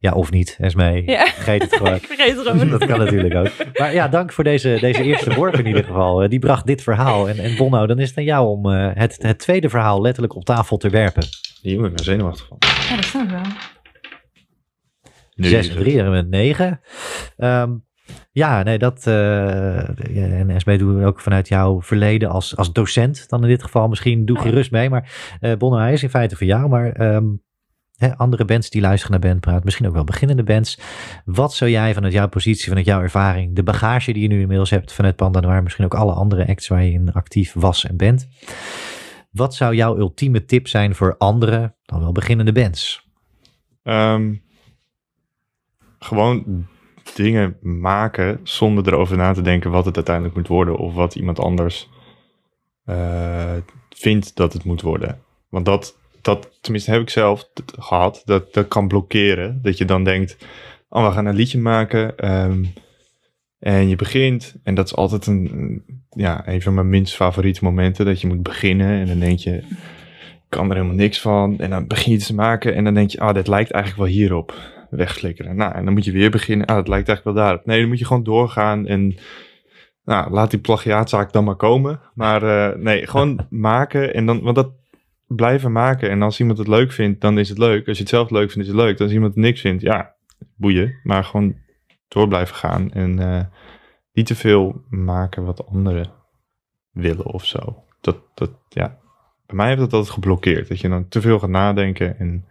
ja, of niet, Esmee. Ja. Vergeet het gewoon. Ik vergeet het gewoon. Dat kan natuurlijk ook. Maar ja, dank voor deze, deze eerste worp in ieder geval. Eh, die bracht dit verhaal. En, en Bonno, dan is het aan jou om eh, het, het tweede verhaal letterlijk op tafel te werpen. Hier ben ik zenuwachtig van. Ja, dat snap ik wel. Nu Zes is en het- drie en met negen. Ja, nee, dat. eh, en Esmee doen we ook vanuit jouw verleden als, als docent. Dan in dit geval misschien doe gerust mee. Maar eh Bonno, hij is in feite voor jou. Maar ehm, hè, andere bands die luisteren naar Bandpraat, misschien ook wel beginnende bands. Wat zou jij vanuit jouw positie, vanuit jouw ervaring, de bagage die je nu inmiddels hebt vanuit Panda Noir, misschien ook alle andere acts waar je in actief was en bent. Wat zou jouw ultieme tip zijn voor andere, dan wel beginnende bands? Ehm, gewoon dingen maken zonder erover na te denken wat het uiteindelijk moet worden of wat iemand anders eh, vindt dat het moet worden. Want dat, dat, tenminste heb ik zelf gehad, dat, dat kan blokkeren. Dat je dan denkt, oh we gaan een liedje maken ehm, en je begint en dat is altijd een, ja, een van mijn minst favoriete momenten, dat je moet beginnen en dan denk je, kan er helemaal niks van. En dan begin je iets te maken en dan denk je, ah, dit lijkt eigenlijk wel hierop. Wegflikkeren. Nou, en dan moet je weer beginnen. Ah, dat lijkt eigenlijk wel daarop. Nee, dan moet je gewoon doorgaan en nou, laat die plagiaatzaak dan maar komen. Maar eh, nee, gewoon maken en dan, want dat blijven maken. En als iemand het leuk vindt, dan is het leuk. Als je het zelf leuk vindt, is het leuk. Als iemand het niks vindt, ja, boeien. Maar gewoon door blijven gaan en eh, niet te veel maken wat anderen willen of zo. Dat, dat, ja, bij mij heeft dat altijd geblokkeerd. Dat je dan te veel gaat nadenken en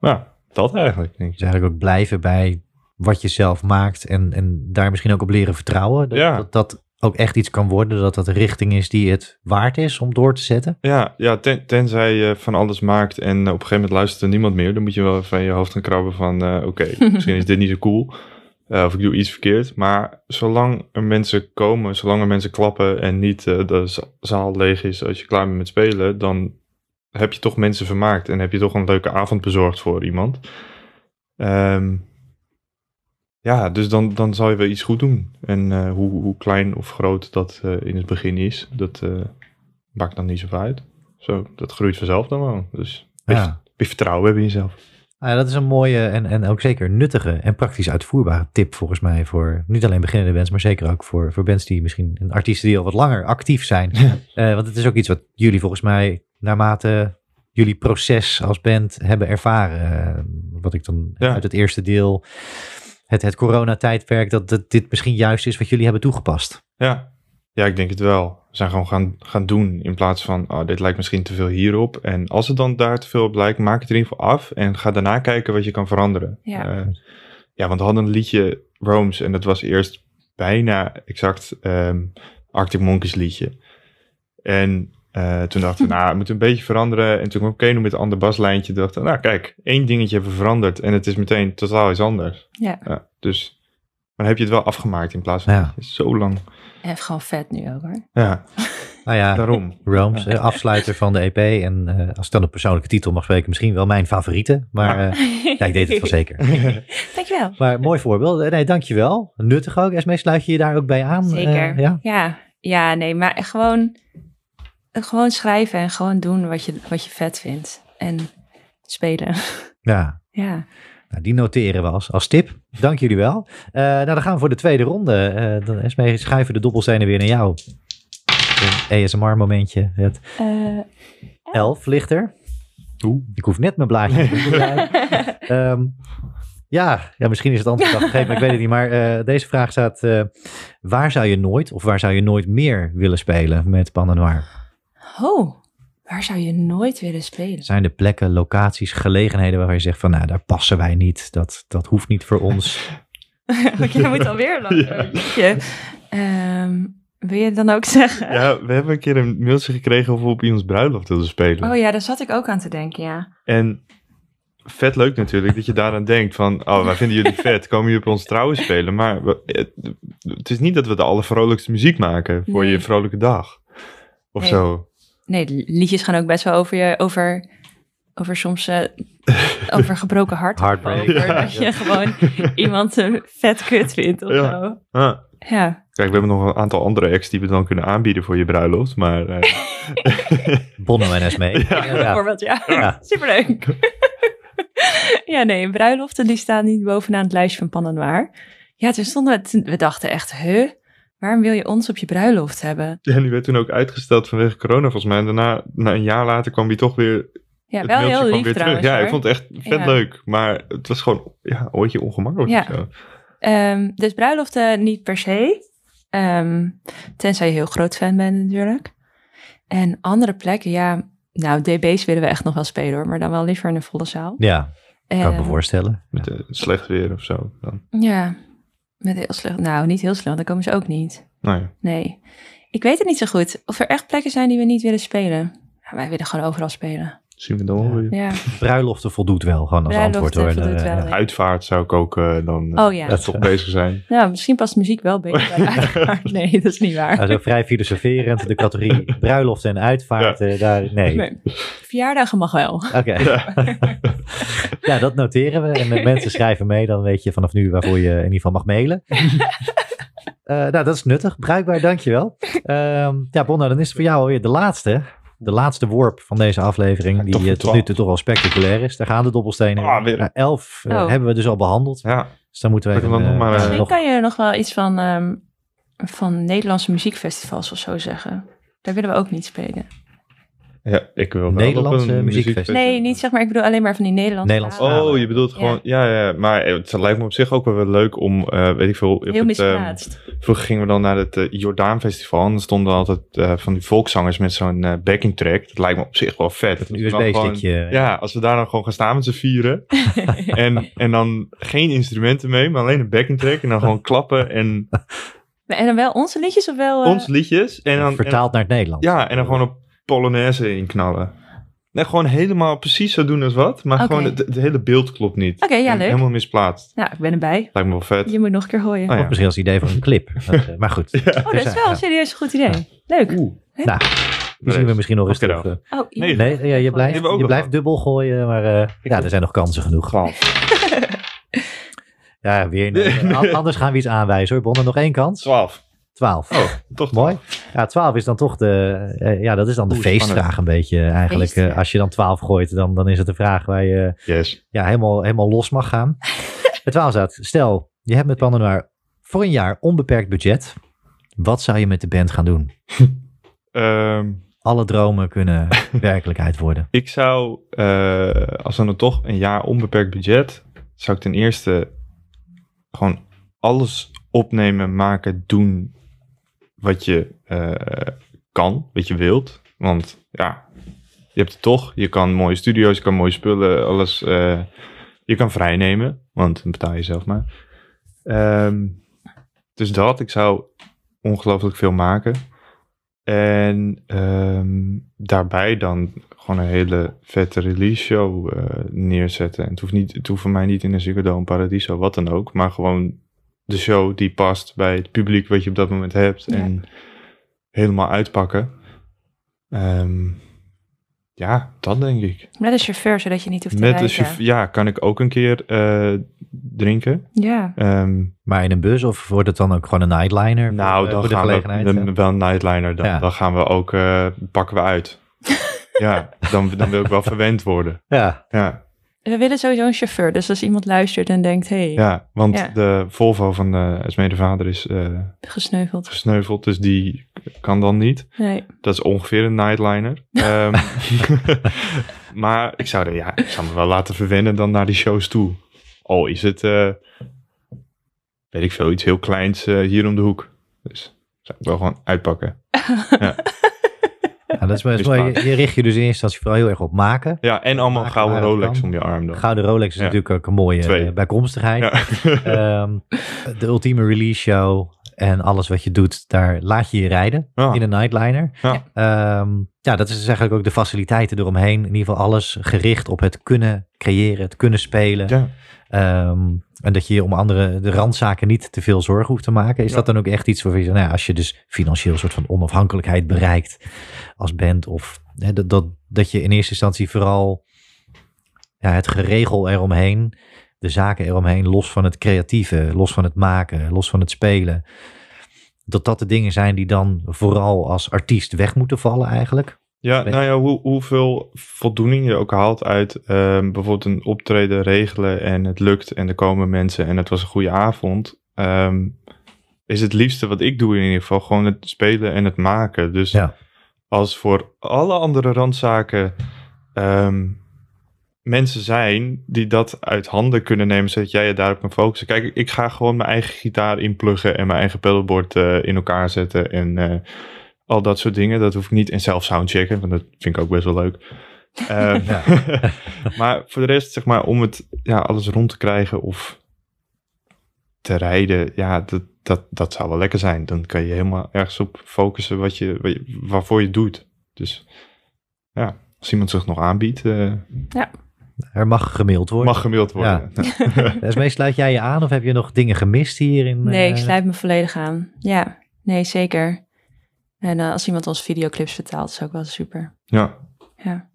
nou, dat eigenlijk, denk ik. Dus eigenlijk ook blijven bij wat je zelf maakt en, en daar misschien ook op leren vertrouwen. Dat, Ja. dat dat ook echt iets kan worden, dat dat een richting is die het waard is om door te zetten. Ja, ja ten, tenzij je van alles maakt en op een gegeven moment luistert er niemand meer, dan moet je wel even in je hoofd gaan krabben van, eh, oké, misschien is dit niet zo cool. eh, of ik doe iets verkeerd. Maar zolang er mensen komen, zolang er mensen klappen en niet eh, de za- zaal leeg is als je klaar bent met spelen, dan heb je toch mensen vermaakt en heb je toch een leuke avond bezorgd voor iemand. Ehm, ja, dus dan, dan zal je wel iets goed doen. En eh, hoe, hoe klein of groot dat eh, in het begin is, dat eh, maakt dan niet zoveel uit. Zo, dat groeit vanzelf dan wel. Dus Ja. vertrouwen hebben in jezelf. Nou ja, dat is een mooie en, en ook zeker nuttige en praktisch uitvoerbare tip volgens mij voor niet alleen beginnende bands, maar zeker ook voor, voor bands die misschien een artiesten die al wat langer actief zijn. Want het is ook iets wat jullie volgens mij naarmate jullie proces als band hebben ervaren. eh, wat ik dan Ja. uit het eerste deel, het, het coronatijdperk, dat, dat dit misschien juist is wat jullie hebben toegepast. Ja. ja, ik denk het wel. We zijn gewoon gaan, gaan doen in plaats van, oh, dit lijkt misschien te veel hierop. En als het dan daar te veel op lijkt, maak het er in ieder geval af. En ga daarna kijken wat je kan veranderen. Ja. Eh, ja, want we hadden een liedje, Rome's, en dat was eerst bijna exact ehm, Arctic Monkeys liedje. En eh, toen dachten we, nou, we moeten een beetje veranderen. En toen kwam Keno met een ander baslijntje. Dachten we, nou kijk, één dingetje hebben we veranderd. En het is meteen totaal iets anders. Ja. Ja, dus, maar dan heb je het wel afgemaakt in plaats van Ja. zo lang... En heeft gewoon vet nu ook hoor. Ja, Nou ja, daarom. Rome's, eh, afsluiter van de EP. En eh, als ik dan een persoonlijke titel mag spreken, misschien wel mijn favoriete. Maar eh, ja, ik deed het wel zeker. Dankjewel. Maar mooi voorbeeld. Nee, dankjewel. Nuttig ook. Esmee, sluit je je daar ook bij aan? Zeker. Eh, ja? Ja, ja, nee, maar gewoon, gewoon schrijven en gewoon doen wat je, wat je vet vindt. En spelen. Ja. Ja. Nou, die noteren we als, als tip. Dank jullie wel. Eh, nou, dan gaan we voor de tweede ronde. Eh dan Esmee, schuiven de dobbelstenen weer naar jou. Een ASMR momentje. Het Eh, elf ligt er. Oeh, ik hoef net mijn blaadje te draaien. Ehm, ja, ja, misschien is het antwoord al gegeven, maar ik weet het niet. Maar eh, deze vraag staat, eh, waar zou je nooit of waar zou je nooit meer willen spelen met Panda Noir? Oh, waar zou je nooit willen spelen? Zijn er plekken, locaties, gelegenheden waarvan je zegt van, nou, daar passen wij niet. Dat, dat hoeft niet voor ons. Jij moet alweer lang. Ja. Je, ehm, wil je het dan ook zeggen? Ja, we hebben een keer een mailtje gekregen of we op iemands bruiloft wilden spelen. Oh ja, daar zat ik ook aan te denken, ja. En vet leuk natuurlijk dat je daaraan denkt van, oh, wij vinden jullie vet, komen jullie op ons trouwen spelen? Maar we- het, het is niet dat we de allervrolijkste muziek maken voor Nee. je vrolijke dag. Of Nee. zo. Nee, de liedjes gaan ook best wel over je, over, over soms, eh, over gebroken hart. Heartbreak. Over Ja. dat je gewoon iemand een vet kut vindt of Ja. zo. Ja, kijk, we hebben nog een aantal andere acts die we dan kunnen aanbieden voor je bruiloft. Maar eh, Bono en Esmee. Ja. bijvoorbeeld, ja. Ja. Superleuk. ja, nee, bruiloften die staan niet bovenaan het lijstje van Pan en Waar. Ja, toen stonden we, we dachten echt, huh? Waarom wil je ons op je bruiloft hebben? ja, die werd toen ook uitgesteld vanwege corona volgens mij. En daarna, na een jaar later, kwam die toch weer Ja, het wel mailtje heel kwam lief weer trouwens. terug. Ja, ik vond het echt vet Ja. leuk. Maar het was gewoon ja, een ooitje ongemakkelijk. Ja. zo. Ehm, dus bruiloften niet per se. Ehm, tenzij je heel groot fan bent natuurlijk. En andere plekken, ja... Nou, DB's willen we echt nog wel spelen hoor. Maar dan wel liever in een volle zaal. Ja, kan ik me Ehm, voorstellen. Met slecht weer of zo. Dan. Ja, met heel slecht. Nou, niet heel slecht. Dan komen ze ook niet. Nou ja. Nee. Ik weet het niet zo goed. Of er echt plekken zijn die we niet willen spelen. Ja, wij willen gewoon overal spelen. Zien we dan wel weer. Ja. Bruiloften voldoet wel gewoon als Bruiloften antwoord hoor. voldoet Eh, wel, ja. ja. Uitvaart zou ik ook eh, dan eh, Oh ja. toch bezig zijn. Nou, misschien past muziek wel beter bij uitvaart. Nee, dat is niet waar. Zo vrij filosoferend, de categorie bruiloften en uitvaart, eh, daar, nee. Nee. Verjaardagen mag wel. Oké. Ja. dat noteren we. En mensen schrijven mee, dan weet je vanaf nu waarvoor je in ieder geval mag mailen. Eh, nou, dat is nuttig. Bruikbaar, dankjewel. Ehm ja, Bonno, dan is het voor jou alweer de laatste. De laatste worp van deze aflevering, Ja, die eh, tot nu 12. toe toch wel spectaculair is. Daar gaan de dobbelstenen. Ah, weer. Nou, elf eh, Oh. hebben we dus al behandeld. Ja, Dus dan moeten we even... eh, nog maar, nog- Misschien kan je nog wel iets van, ehm, van Nederlandse muziekfestivals of zo zeggen. Daar willen we ook niet spelen. Ja ik wil wel Nederlandse op een muziekfestival. Nee, niet zeg maar, ik bedoel alleen maar van die Nederlandse. Nederlandse talen. Oh, je bedoelt gewoon, ja, ja, maar het lijkt me op zich ook wel weer leuk om, eh, weet ik veel, Heel het, ehm, misplaatst. vroeger gingen we dan naar het eh, Jordaan Festival en er stonden altijd eh, van die volkszangers met zo'n backing track. Dat lijkt me op zich wel vet. Met een dan USB-stickje. Ja, als we daar dan gewoon gaan staan met z'n vieren en, en dan geen instrumenten mee, maar alleen een backing track en dan gewoon klappen en En dan wel onze liedjes of wel... eh, ons liedjes en dan, en- Vertaald naar het Nederlands. ja, en dan gewoon op Polonaise inknallen. Nee, gewoon helemaal precies zo doen als wat, maar gewoon het, het hele beeld klopt niet. Oké, ja, leuk. Helemaal misplaatst. Nou, ik ben erbij. Lijkt me wel vet. Je moet nog een keer gooien. Oh, ja. Of misschien als idee voor een clip. Dat, eh, maar goed. Ja. Oh, dat is wel een serieus goed idee. Leuk. Nou, die zien we misschien nog eens terug. Oh, Nee, je- Nee, ja, je blijft, je blijft dubbel gooien, maar eh, ja, er zijn nog kansen genoeg. Ja, weer. nee. An- Anders gaan we iets aanwijzen hoor. Bonnen, nog één kans. 12. Twaalf. Oh, toch Mooi. Ja, 12 is dan toch de, eh, ja, dat is dan de Oeh, feestvraag spannend. een beetje eh, eigenlijk. Feest, ja. Eh, als je dan 12 gooit, dan, dan is het een vraag waar je Yes. ja, helemaal, helemaal los mag gaan. Bij 12 staat, stel, je hebt met Pan Noir voor een jaar onbeperkt budget. Wat zou je met de band gaan doen? Ehm, Alle dromen kunnen werkelijkheid worden. ik zou, eh, als we dan toch een jaar onbeperkt budget, zou ik ten eerste gewoon alles opnemen, maken, doen wat je eh, kan, wat je wilt. Want ja, je hebt het toch. Je kan mooie studio's, je kan mooie spullen, alles. eh, je kan vrijnemen, want dan betaal je zelf maar. Ehm, dus dat, ik zou ongelooflijk veel maken. En ehm, daarbij dan gewoon een hele vette release show eh, neerzetten. En het hoeft, niet, het hoeft voor mij niet in een Ziggo Dome, Paradiso, wat dan ook. Maar gewoon de show die past bij het publiek wat je op dat moment hebt. Ja. En helemaal uitpakken. Ehm, ja, dat denk ik. Met een chauffeur, zodat je niet hoeft te Met de rijden. chauff- ja, kan ik ook een keer eh, drinken. Ja. Ehm, Maar in een bus of wordt het dan ook gewoon een nightliner? nou, dan voor de gaan we wel een nightliner. Dan, Ja. dan gaan we ook, eh, pakken we uit. ja, dan, dan wil ik wel verwend worden. Ja, Ja, We willen sowieso een chauffeur. Dus als iemand luistert en denkt, hé, hey, ja want Ja. de Volvo van de Esmee de vader is eh, gesneuveld. gesneuveld, dus die kan dan niet. Nee. Dat is ongeveer een nightliner. Ehm, maar ik zou, er, ja, ik zou me wel laten verwennen dan naar die shows toe. Al is het, eh, weet ik veel, iets heel kleins eh, hier om de hoek. Dus zou ik wel gewoon uitpakken. Ja, dat is wel is mooi. Je, je richt je dus in eerste instantie vooral heel erg op maken. Ja, en allemaal Maken gouden Rolex om je arm dan. Gouden Rolex is natuurlijk ook een mooie Twee. eh, bijkomstigheid. Ehm, de ultieme release show en alles wat je doet, daar laat je je rijden Ja. in een nightliner. Ja. Ehm, ja, dat is dus eigenlijk ook de faciliteiten eromheen. In ieder geval alles gericht op het kunnen creëren, het kunnen spelen. ja. Ehm, en dat je je om andere de randzaken niet te veel zorgen hoeft te maken. Is Ja. dat dan ook echt iets waarvan je zegt, nou ja, als je dus financieel een soort van onafhankelijkheid bereikt als band of hè, dat, dat, dat je in eerste instantie vooral ja, het geregel eromheen, de zaken eromheen, los van het creatieve, los van het maken, los van het spelen. Dat dat de dingen zijn die dan vooral als artiest weg moeten vallen eigenlijk. Ja, nou ja, hoe, hoeveel voldoening je ook haalt uit ehm, bijvoorbeeld een optreden regelen en het lukt en er komen mensen en het was een goede avond, ehm, is het liefste wat ik doe in ieder geval gewoon het spelen en het maken. Dus Ja. als voor alle andere randzaken ehm, mensen zijn die dat uit handen kunnen nemen, zodat jij je daarop kan focussen. Kijk, ik ga gewoon mijn eigen gitaar inpluggen en mijn eigen pedalboard eh, in elkaar zetten en eh, al dat soort dingen. Dat hoef ik niet en zelf soundchecken, want dat vind ik ook best wel leuk. Ehm, maar voor de rest, zeg maar, om het ja, alles rond te krijgen of te rijden, ja, dat, dat, dat zou wel lekker zijn. Dan kan je helemaal ergens op focussen wat je, wat je- waarvoor je het doet. Dus ja, Als iemand zich nog aanbiedt, eh, Er mag gemaild worden. mag gemaild worden. Esmee, sluit jij je aan of heb je nog dingen gemist hierin? Nee, ik eh? sluit me volledig aan. Ja, nee, zeker. En eh, als iemand ons videoclips vertaalt, is ook wel super. Ja. Ja.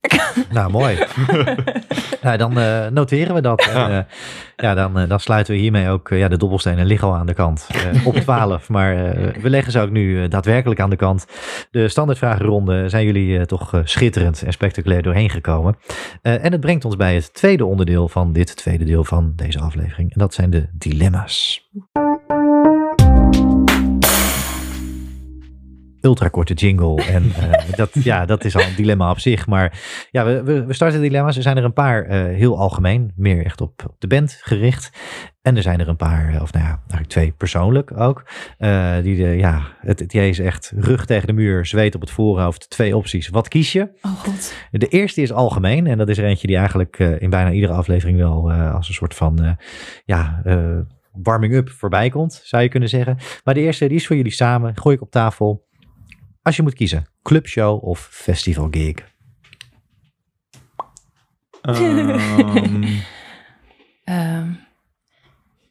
Nou, mooi. nou, dan eh, noteren we dat. En, Ja. eh, ja, dan, eh, dan sluiten we hiermee ook ja, de dobbelstenen liggen al aan de kant. op 12. Maar we leggen ze ook nu daadwerkelijk aan de kant. De standaardvragenronde zijn jullie toch schitterend en spectaculair doorheen gekomen. En het brengt ons bij het tweede onderdeel van dit tweede deel van deze aflevering. En dat zijn de dilemma's. Ultrakorte jingle. En eh, dat, ja, dat is al een dilemma op zich. Maar ja, we, we, starten dilemma's. Er zijn er een paar eh, heel algemeen, meer echt op, op de band gericht. En er zijn er een paar, eh, of nou ja, eigenlijk twee persoonlijk ook. die de, ja, het, het is echt rug tegen de muur, zweet op het voorhoofd. Twee opties. Wat kies je? Oh god. De eerste is algemeen. En dat is er eentje die eigenlijk in bijna iedere aflevering wel als een soort van ja, warming-up voorbij komt, zou je kunnen zeggen. Maar de eerste, die is voor jullie samen. Gooi ik op tafel. Als je moet kiezen, clubshow of festivalgig? Ehm, Ehm,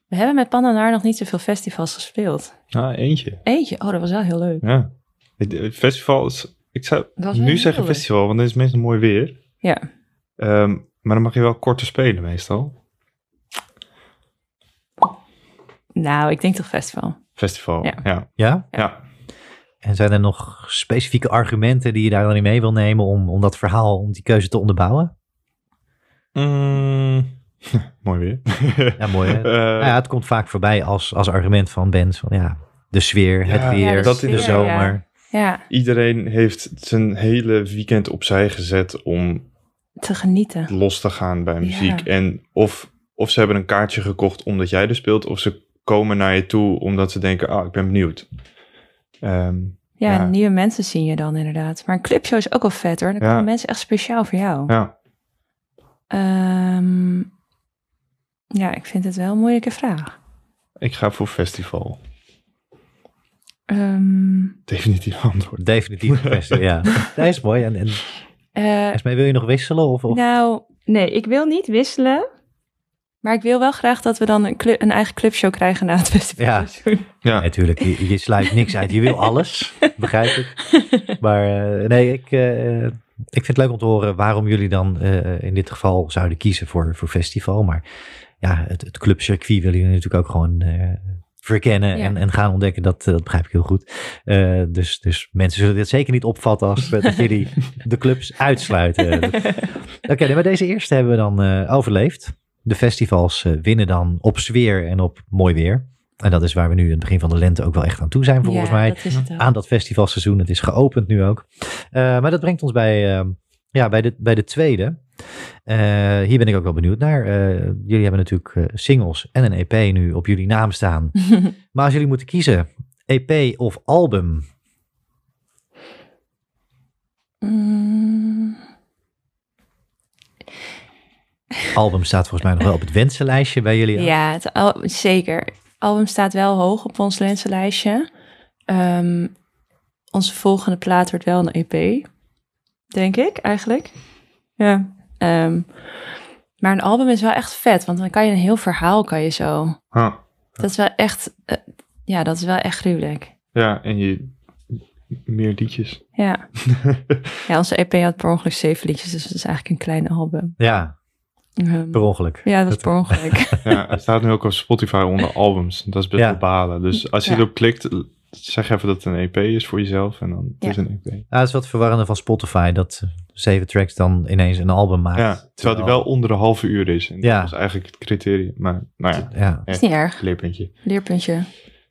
we hebben met Pandanar nog niet zoveel festivals gespeeld. nou, eentje. Eentje, oh, dat was wel heel leuk. Ja. Het, het festival is... Ik zou nu zeggen leuk. festival, want het is meestal mooi weer. Ja. Ehm, maar dan mag je wel korter spelen meestal. Nou, ik denk toch festival. Festival, Ja. ja. Ja? Ja. En zijn er nog specifieke argumenten die je daar dan in mee wil nemen om, om dat verhaal, om die keuze te onderbouwen? Mm, mooi weer. Ja, mooi hè? Eh, Nou ja, het komt vaak voorbij als, als argument van bands. Van ja, de sfeer, het Ja, weer, ja, de de, zomer. Ja, Iedereen heeft zijn hele weekend opzij gezet om te genieten. los te gaan bij muziek. Ja. En of, of ze hebben een kaartje gekocht omdat jij er speelt, of ze komen naar je toe omdat ze denken, ah, ik ben benieuwd. Ehm, Ja, Ja. nieuwe mensen zie je dan inderdaad. Maar een clipshow is ook wel vet hoor. Dan Ja. komen mensen echt speciaal voor jou. ja. Ehm, ja, ik vind het wel een moeilijke vraag. Ik ga voor festival. Ehm, Definitief antwoord. Definitief festival, ja. Dat is mooi. En, en eh, Esmee, wil je nog wisselen? Of, of? nou, nee, ik wil niet wisselen. Maar ik wil wel graag dat we dan een, een eigen clubshow krijgen na het festival. Ja. Ja. Natuurlijk, je, je sluit niks uit. Je wil alles, begrijp ik. Maar eh, nee, ik, eh, ik vind het leuk om te horen waarom jullie dan eh, in dit geval zouden kiezen voor, voor festival. Maar ja, het, het clubcircuit willen jullie natuurlijk ook gewoon verkennen Ja. en, en gaan ontdekken. Dat, dat begrijp ik heel goed. Dus, dus mensen zullen dit zeker niet opvatten als dat jullie de clubs uitsluiten. Oké, maar deze eerste hebben we dan overleefd. De festivals eh, winnen dan op sfeer en op mooi weer. En dat is waar we nu in het begin van de lente ook wel echt aan toe zijn, volgens ja, mij. dat. Aan dat festivalseizoen. Het is geopend nu ook. Eh, maar dat brengt ons bij, eh, ja, bij, de, bij de tweede. Eh, hier ben ik ook wel benieuwd naar. Jullie hebben natuurlijk singles en een EP nu op jullie naam staan. Maar als jullie moeten kiezen, EP of album? Mm, Album staat volgens mij nog wel op het wensenlijstje bij jullie. ja, het al- zeker. Het album staat wel hoog op ons lenzenlijstje. Ehm, onze volgende plaat wordt wel een EP. Denk ik, eigenlijk. Ja. Ehm, maar een album is wel echt vet, want dan kan je een heel verhaal kan je zo. Ah, Dat is wel echt, eh, ja, dat is wel echt gruwelijk. ja, en je meer liedjes. Ja. ja, onze EP had per ongeluk zeven liedjes, dus het is eigenlijk een klein album. Ja, Ehm, per ongeluk. ja, dat is per ongeluk. Ja, het staat nu ook op Spotify onder albums. Dat is best Ja. wel balen. Dus als je Ja. erop klikt, zeg even dat het een EP is voor jezelf. En dan het Ja. is een EP. Ja, het is wat verwarrende van Spotify, dat zeven tracks dan ineens een album maakt. Ja, terwijl die wel onder de halve uur is. En Ja. Dat is eigenlijk het criterium. Maar nou ja, Ja, is niet erg. leerpuntje. Leerpuntje.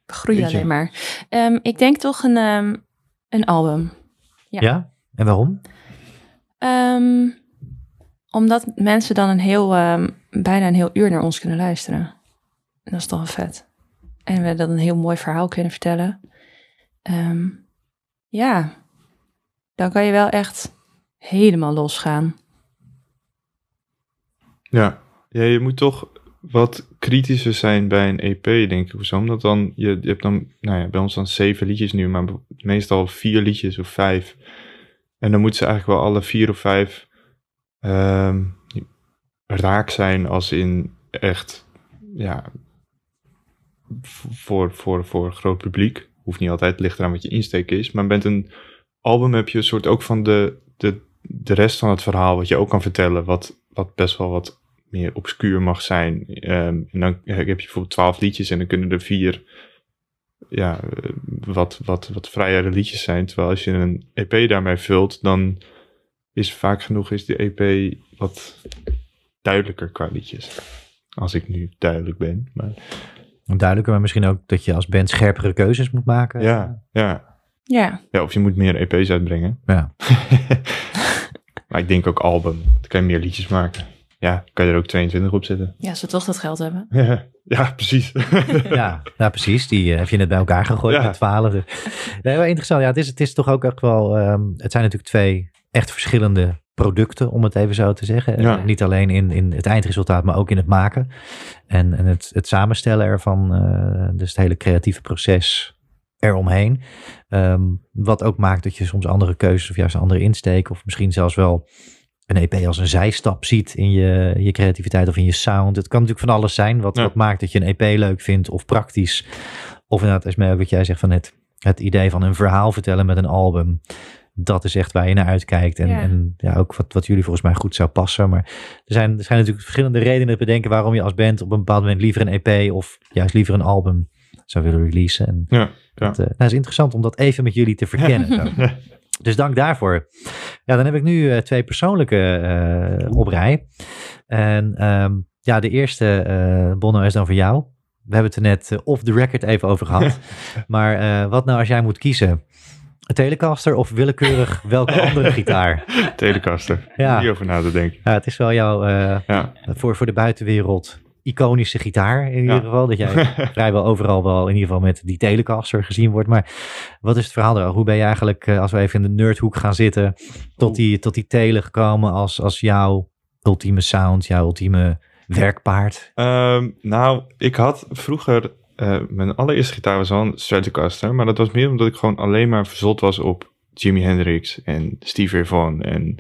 We groeien Puntje. alleen maar. Ehm, ik denk toch een, ehm, een album. ja. Ja. En waarom? Ehm, omdat mensen dan een heel, ehm, bijna een heel uur naar ons kunnen luisteren. Dat is toch wel vet. En we dan een heel mooi verhaal kunnen vertellen. Ehm, ja, dan kan je wel echt helemaal losgaan. Ja. ja, je moet toch wat kritischer zijn bij een EP, denk ik. Of zo. Omdat dan, je, je hebt dan, nou ja, bij ons dan zeven liedjes nu, maar meestal vier liedjes of vijf. En dan moeten ze eigenlijk wel alle vier of vijf ehm, raak zijn als in echt, ja, voor, voor, voor groot publiek. Hoeft niet altijd, ligt eraan wat je insteek is. Maar met een album heb je een soort ook van de, de, de rest van het verhaal wat je ook kan vertellen. Wat, wat best wel wat meer obscuur mag zijn. Ehm, en dan heb je bijvoorbeeld twaalf liedjes en dan kunnen er vier ja, wat, wat, wat vrijere liedjes zijn. Terwijl als je een EP daarmee vult, dan is vaak genoeg is die EP wat duidelijker qua liedjes. Als ik nu duidelijk ben. Maar... Duidelijker, maar misschien ook dat je als band scherpere keuzes moet maken. Ja, ja. Ja. ja of je moet meer EP's uitbrengen. Ja. maar ik denk ook album. Dan kan je meer liedjes maken. Ja, kan je er ook 22 op zetten. Ja, ze toch dat geld hebben. Ja, ja precies. ja, nou, precies. Die uh, heb je net bij elkaar gegooid Ja. met 12. Nee, wel interessant. Ja, het is, het is toch ook echt wel. ehm, het zijn natuurlijk twee echt verschillende producten, om het even zo te zeggen. Ja. Eh, niet alleen in, in het eindresultaat, maar ook in het maken. En, en het, het samenstellen ervan, eh, dus het hele creatieve proces eromheen. Ehm, wat ook maakt dat je soms andere keuzes of juist een andere insteek, of misschien zelfs wel een EP als een zijstap ziet in je, je creativiteit of in je sound. Het kan natuurlijk van alles zijn wat, Ja. wat maakt dat je een EP leuk vindt of praktisch. Of inderdaad, Esme, wat jij zegt van het, het idee van een verhaal vertellen met een album. Dat is echt waar je naar uitkijkt. En Ja. en, ja ook wat, wat jullie volgens mij goed zou passen. Maar er zijn, er zijn natuurlijk verschillende redenen te bedenken waarom je als band op een bepaald moment liever een EP of juist liever een album zou willen releasen. En Ja, ja. dat, eh, nou, is interessant om dat even met jullie te verkennen. Dus dank daarvoor. Ja, dan heb ik nu eh, twee persoonlijke eh, op rij. En ehm, ja, de eerste, eh Bonno, is dan voor jou. We hebben het er net off the record even over gehad. maar eh, wat nou als jij moet kiezen? Telecaster of willekeurig welke andere gitaar? Telecaster. Ja. Hierover na te denken. Ja, het is wel jouw, eh, Ja. voor, voor de buitenwereld, iconische gitaar in ieder geval. Dat jij vrijwel overal wel in ieder geval met die Telecaster gezien wordt. Maar wat is het verhaal er? Hoe ben je eigenlijk, eh, als we even in de nerdhoek gaan zitten, tot die, tot die tele gekomen als, als jouw ultieme sound, jouw ultieme werkpaard? Ehm, nou, ik had vroeger... eh, mijn allereerste gitaar was wel een Stratocaster. Maar dat was meer omdat ik gewoon alleen maar verzot was op Jimi Hendrix en Steve Ray Vaughan en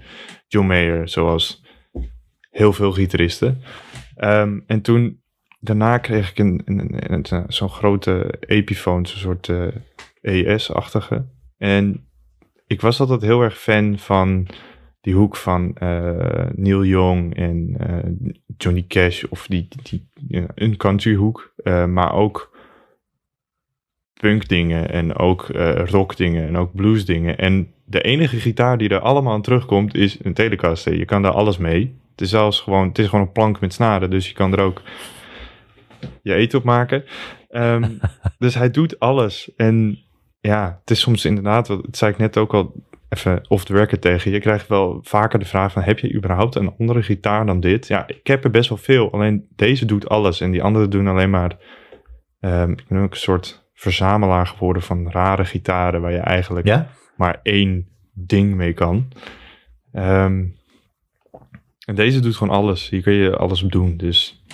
John Mayer. Zoals heel veel gitaristen. Ehm, en toen... Daarna kreeg ik een, een, een- een- zo'n grote Epiphone, zo'n soort eh, ES-achtige. En ik was altijd heel erg fan van die hoek van eh, Neil Young en eh, Johnny Cash of die, die, een country hoek, eh, maar ook punk dingen en ook eh, rock dingen en ook blues dingen. En de enige gitaar die er allemaal aan terugkomt is een Telecaster. Je kan daar alles mee. Het is zelfs gewoon, het is gewoon een plank met snaren, dus je kan er ook je eten op maken. Ehm, dus hij doet alles. En ja, het is soms inderdaad, dat zei ik net ook al even off the record tegen je. Krijgt wel vaker de vraag van, heb je überhaupt een andere gitaar dan dit? Ja, ik heb er best wel veel. Alleen deze doet alles en die andere doen alleen maar... ehm, ik ben ook een soort verzamelaar geworden van rare gitaren... waar je eigenlijk Ja? maar één ding mee kan. Ehm, en deze doet gewoon alles. Hier kun je alles op doen. Dus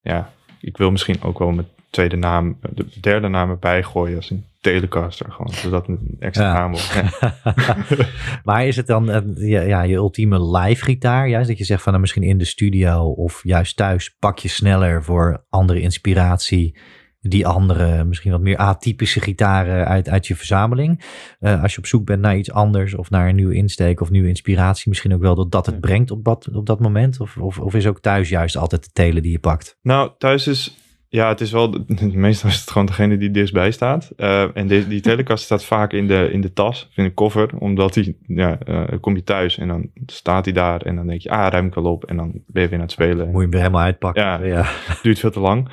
ja, ik wil misschien ook wel mijn tweede naam, de derde naam erbij gooien als een Telecaster. Gewoon, zodat een extra Ja. Ja. maar is het dan eh, ja, ja, je ultieme live gitaar? Juist dat je zegt van nou, misschien in de studio of juist thuis pak je sneller voor andere inspiratie. Die andere, misschien wat meer atypische gitaren uit, uit je verzameling. Eh, als je op zoek bent naar iets anders of naar een nieuwe insteek of nieuwe inspiratie. Misschien ook wel dat dat het brengt op dat, op dat moment. Of, of, of is ook thuis juist altijd de telen die je pakt? Nou, thuis is... Ja, het is wel... Meestal is het gewoon degene die dichtstbij staat. Eh, en de, die Telecaster staat vaak in de, in de tas, in de koffer. Omdat die... Ja, eh, kom je thuis en dan staat hij daar. En dan denk je, ah, ruim ik wel op. En dan ben je weer aan het spelen. Moet je hem weer helemaal uitpakken. Ja. ja. duurt veel te lang.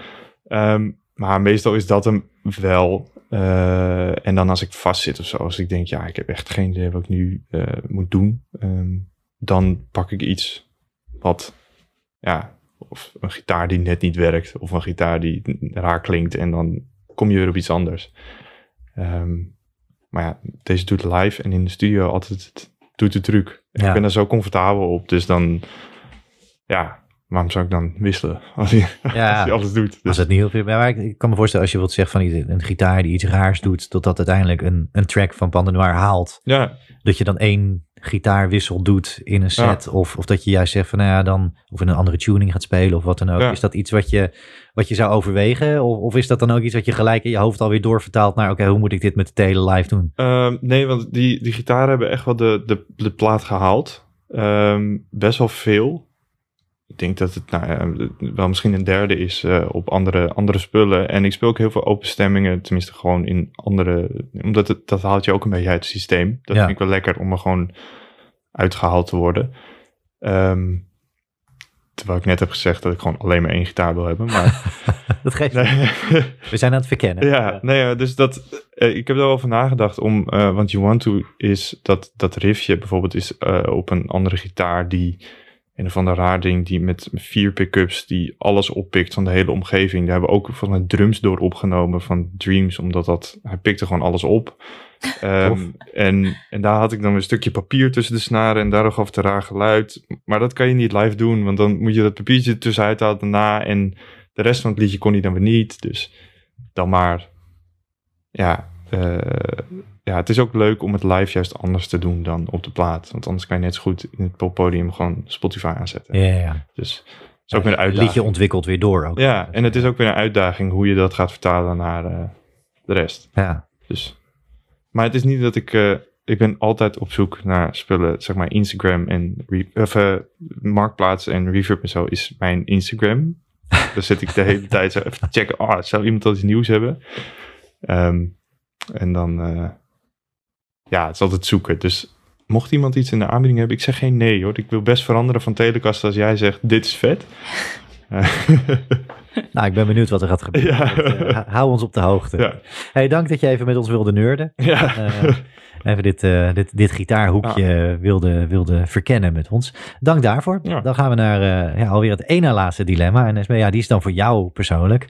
Ehm, maar meestal is dat hem wel. Eh, en dan als ik vastzit of zo, als ik denk, ja, ik heb echt geen idee wat ik nu moet doen, ehm, dan pak ik iets wat, ja, of een gitaar die net niet werkt, of een gitaar die raar klinkt, en dan kom je weer op iets anders. Ehm, maar ja, deze doet live en in de studio altijd het doet de truc. Ja. Ik ben daar zo comfortabel op, dus dan, ja, waarom zou ik dan wisselen als hij, Ja. als hij alles doet? Dus, Als het niet heel veel. Maar ik, kan me voorstellen als je wilt zeggen van een gitaar die iets raars doet, totdat uiteindelijk een, een track van Pandenoir haalt. ja, Dat je dan één gitaarwissel doet in een set. Of, of dat je juist zegt van nou ja, dan of in een andere tuning gaat spelen of wat dan ook. Ja. Is dat iets wat je, wat je zou overwegen? Of, of is dat dan ook iets wat je gelijk in je hoofd alweer doorvertaalt naar oké, hoe moet ik dit met de tele live doen? Ehm, nee, want die, die gitaren hebben echt wel de, de, de plaat gehaald. Ehm, best wel veel. Ik denk dat het nou ja, wel misschien een derde is eh, op andere, andere spullen. En ik speel ook heel veel open stemmingen, tenminste gewoon in andere... Omdat het, dat haalt je ook een beetje uit het systeem. Dat Ja. vind ik wel lekker om er gewoon uitgehaald te worden. Ehm, terwijl ik net heb gezegd dat ik gewoon alleen maar één gitaar wil hebben. Maar Dat geeft nee. We zijn aan het verkennen. Ja, nee, dus dat, eh, ik heb er wel over nagedacht om, eh, want You Want To is dat, dat riffje bijvoorbeeld is eh, op een andere gitaar die, een of ander raar ding, die met vier pick-ups die alles oppikt van de hele omgeving. Daar hebben we ook van mijn drums door opgenomen van Dreams, omdat dat, hij pikte gewoon alles op. Ehm, en, en daar had ik dan een stukje papier tussen de snaren en daardoor gaf het een raar geluid. Maar dat kan je niet live doen, want dan moet je dat papiertje er tussenuit halen daarna en de rest van het liedje kon hij dan weer niet. Dus dan maar, ja, eh, ja, het is ook leuk om het live juist anders te doen dan op de plaat. Want anders kan je net zo goed in het poppodium gewoon Spotify aanzetten. Ja, ja. Dus is ook weer een Het liedje uitdaging. ontwikkelt weer door ook. Ja, en het is ook weer een uitdaging hoe je dat gaat vertalen naar eh, de rest. Ja. Dus. Maar het is niet dat ik... eh, ik ben altijd op zoek naar spullen, zeg maar Instagram en of, eh, Marktplaats en Reverb en zo is mijn Instagram. Daar zit ik de hele tijd zo even checken. Oh, zou iemand al iets nieuws hebben? Ehm, en dan, eh, ja, het is altijd zoeken. Dus mocht iemand iets in de aanbieding hebben, ik zeg geen nee hoor. Ik wil best veranderen van Telecast als jij zegt, dit is vet. Nou, ik ben benieuwd wat er gaat gebeuren. Ja. Dat, eh, hou- ons op de hoogte. ja, Hey, dank dat je even met ons wilde nerden. ja. Eh, even dit, eh, dit, dit gitaarhoekje wilde, wilde verkennen met ons. Dank daarvoor. Ja. Dan gaan we naar ja, alweer het ene laatste dilemma. En ja, die is dan voor jou persoonlijk.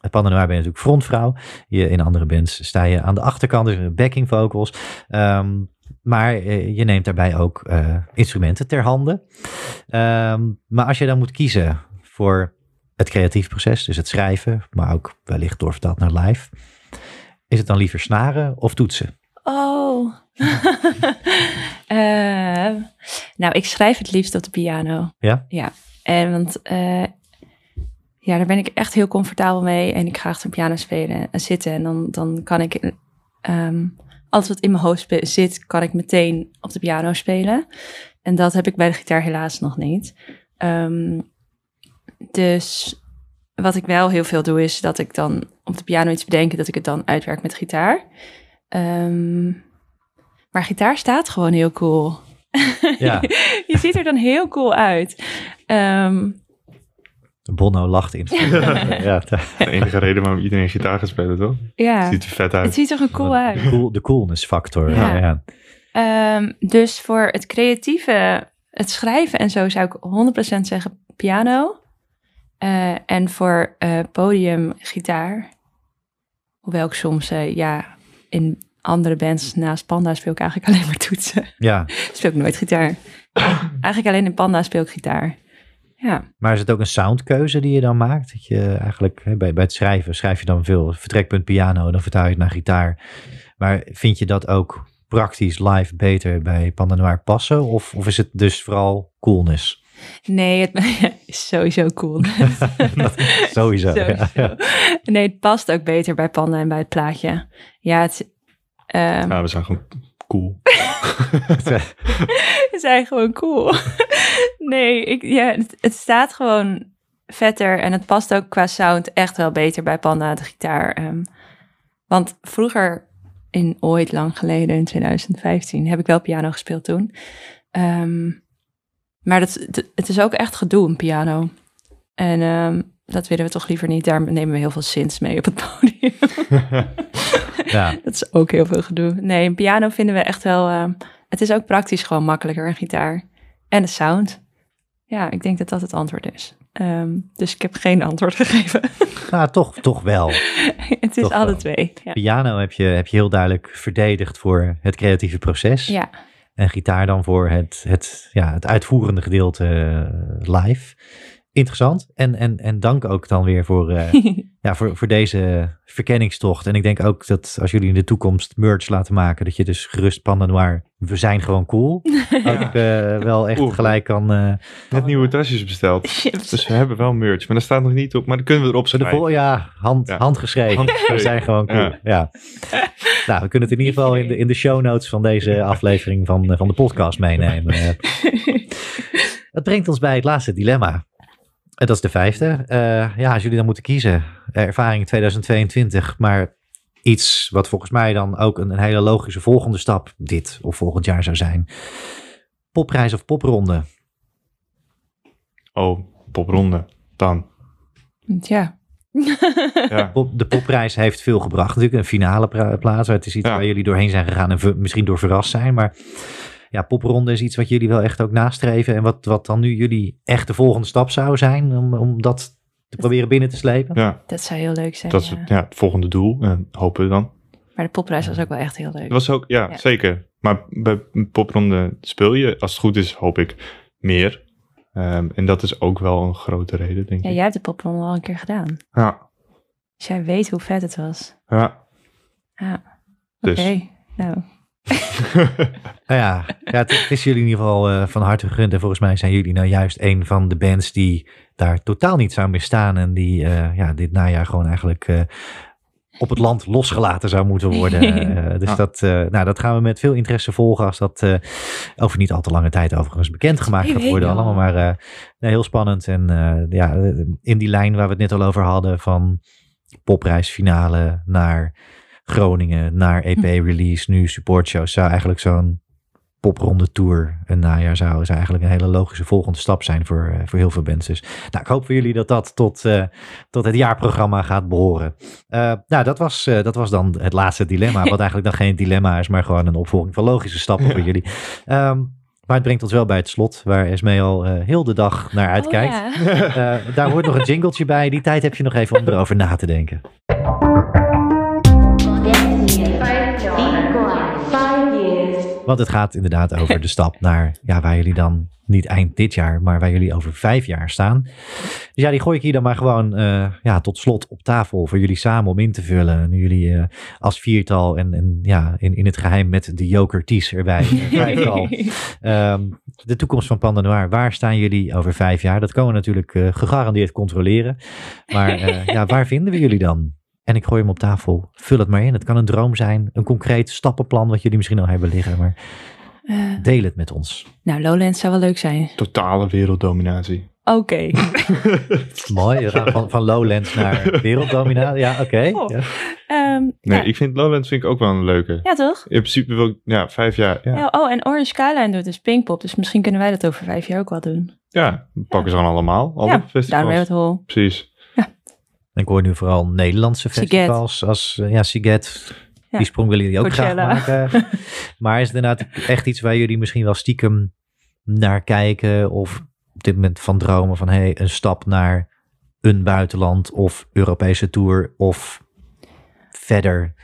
Het Pandanoir ben je natuurlijk frontvrouw. Je, in andere bands sta je aan de achterkant, dus backing vocals. Ehm, maar eh, je neemt daarbij ook eh, instrumenten ter hande. Ehm, maar als je dan moet kiezen voor het creatief proces, dus het schrijven, maar ook wellicht doorvertaald naar live. Is het dan liever snaren of toetsen? Oh. Eh, nou, ik schrijf het liefst op de piano. Ja? Ja. En want ja, daar ben ik echt heel comfortabel mee. En ik ga achter een piano spelen en zitten. En dan, dan kan ik ehm, alles wat in mijn hoofd zit, kan ik meteen op de piano spelen. En dat heb ik bij de gitaar helaas nog niet. Ehm, dus wat ik wel heel veel doe, is dat ik dan op de piano iets bedenk, dat ik het dan uitwerk met gitaar. Ehm, maar gitaar staat gewoon heel cool. Ja. Je ziet er dan heel cool uit. Bono lacht in. ja, de, enige reden waarom iedereen gitaar gaat spelen, toch? ja, Ziet er vet het uit. ziet er cool uit. de, cool, de coolness factor. Ja. Ja. Ehm, dus voor het creatieve, het schrijven en zo zou ik 100% zeggen piano. Eh, en voor eh, podium gitaar. Hoewel ik soms, eh, ja, in andere bands naast Panda speel ik eigenlijk alleen maar toetsen. ja. speel ik nooit gitaar. eigenlijk alleen in Panda speel ik gitaar. Ja. Maar is het ook een soundkeuze die je dan maakt? Dat je eigenlijk hè, bij, bij het schrijven schrijf je dan veel vertrekpunt piano, dan vertaal je het naar gitaar. Maar vind je dat ook praktisch live beter bij Panda Noir passen? Of, of is het dus vooral coolness? Nee, het is sowieso cool. Sowieso. ja. Sowieso. Nee, het past ook beter bij Panda en bij het plaatje. Ja, het, ehm, Ja, we zijn gewoon cool. zijn gewoon cool. nee, ik, ja, het, het staat gewoon vetter en het past ook qua sound echt wel beter bij Panda, de gitaar. ehm. want vroeger, in ooit lang geleden, in 2015, heb ik wel piano gespeeld toen. Ehm, maar dat, het- het is ook echt gedoe, een piano. En ehm, dat willen we toch liever niet. Daar nemen we heel veel synths mee op het podium. Ja. Dat is ook heel veel gedoe. Nee, een piano vinden we echt wel... ehm, het is ook praktisch gewoon makkelijker, een gitaar. En de sound. Ja, ik denk dat dat het antwoord is. Ehm, dus ik heb geen antwoord gegeven. Nou, toch, toch wel. het is Toch alle wel. twee. Ja. Piano heb je, heb je heel duidelijk verdedigd voor het creatieve proces. ja, En gitaar dan voor het, het, ja, het uitvoerende gedeelte eh, live. Interessant. En, en, en dank ook dan weer voor, uh, ja, voor, voor deze verkenningstocht. En ik denk ook dat als jullie in de toekomst merch laten maken, dat je dus gerust Panda Noir, we zijn gewoon cool. Ook uh, wel echt Oeh. gelijk kan... Uh, Net nieuwe tasjes besteld. Chips. Dus we hebben wel merch, maar dat staat nog niet op. Maar dan kunnen we erop schrijven. ja, hand, ja. handgeschreven. handgeschreven. We zijn gewoon cool. Ja. ja. nou, we kunnen het in ieder geval in de, in de show notes van deze aflevering van, van de podcast meenemen. dat brengt ons bij het laatste dilemma. En dat is de vijfde. Uh, ja, als jullie dan moeten kiezen, ervaring 2022, maar iets wat volgens mij dan ook een, een, hele logische volgende stap dit of volgend jaar zou zijn. Popprijs of popronde? Oh, popronde, dan. Ja. ja. de popprijs heeft veel gebracht natuurlijk, een finale plaats. Het is iets waar jullie doorheen zijn gegaan en misschien door verrast zijn, maar ja, popronde is iets wat jullie wel echt ook nastreven. En wat, wat dan nu jullie echt de volgende stap zou zijn om, om dat te proberen binnen te slepen? Ja. Dat zou heel leuk zijn. Dat is ja. het volgende doel. En hopen we dan. Maar de popprijs was ook wel echt heel leuk. Dat was ook, ja, zeker. Maar bij popronde speel je, als het goed is, hoop ik, meer. Um, en dat is ook wel een grote reden, denk ik. Ja, jij hebt de popronde al een keer gedaan. Ja. Dus jij weet hoe vet het was. Ja. Ja. Dus. Oké, okay. nou, nou ja, ja het, is jullie in ieder geval uh, van harte gegund. En volgens mij zijn jullie nou juist een van de bands die daar totaal niet zou meer staan. En die uh, ja, dit najaar gewoon eigenlijk uh, op het land losgelaten zou moeten worden. dus ja. dat, nou, dat gaan we met veel interesse volgen als dat over niet al te lange tijd overigens bekendgemaakt gaat worden. Allemaal maar heel spannend. En ja, in die lijn waar we het net al over hadden van popreisfinale naar Groningen naar EP-release, nu supportshows, zou eigenlijk zo'n popronde tour een najaar zou, zou eigenlijk een hele logische volgende stap zijn voor, uh, voor heel veel bands. Dus nou, ik hoop voor jullie dat dat tot, uh, tot het jaarprogramma gaat behoren. Uh, nou, dat was, dat was dan het laatste dilemma, wat eigenlijk dan geen dilemma is, maar gewoon een opvolging van logische stappen voor jullie. Um, maar het brengt ons wel bij het slot, waar Esmee al heel de dag naar uitkijkt. Oh, ja. daar hoort nog een jingletje bij. Die tijd heb je nog even om erover na te denken. Want het gaat inderdaad over de stap naar ja, waar jullie dan niet eind dit jaar, maar waar jullie over vijf jaar staan. Dus ja, die gooi ik hier dan maar gewoon uh, ja, tot slot op tafel voor jullie samen om in te vullen. Nu jullie uh, als viertal en, en ja, in, in het geheim met de Joker Ties erbij. vijftal. um, de toekomst van Panda Noir, waar staan jullie over vijf jaar? Dat komen we natuurlijk uh, gegarandeerd controleren. Maar ja, waar vinden we jullie dan? En ik gooi hem op tafel. Vul het maar in. Het kan een droom zijn, een concreet stappenplan wat jullie misschien al hebben liggen. Maar uh, deel het met ons. Nou, Lowlands zou wel leuk zijn. Totale werelddominatie. Oké. Okay. Mooi, we gaan van, van Lowlands naar werelddominatie. Ja, oké. Okay. Oh. Ja. Um, nee, ja. ik vind Lowlands vind ik ook wel een leuke. Ja, toch? In principe wil ik, ja, vijf jaar. Ja. ja. oh, en Orange Skyline doet dus Pinkpop. Dus misschien kunnen wij dat over vijf jaar ook wel doen. Ja, pakken ze dan allemaal. Alle ja, festivals. Down Rabbit Hole. Precies. Ik hoor nu vooral Nederlandse festivals Siget. als uh, ja, Siget. Ja. Die sprong willen jullie ook Coachella. graag maken. maar is het inderdaad echt iets waar jullie misschien wel stiekem naar kijken? Of op dit moment van dromen van hey, een stap naar een buitenland of Europese tour of verder.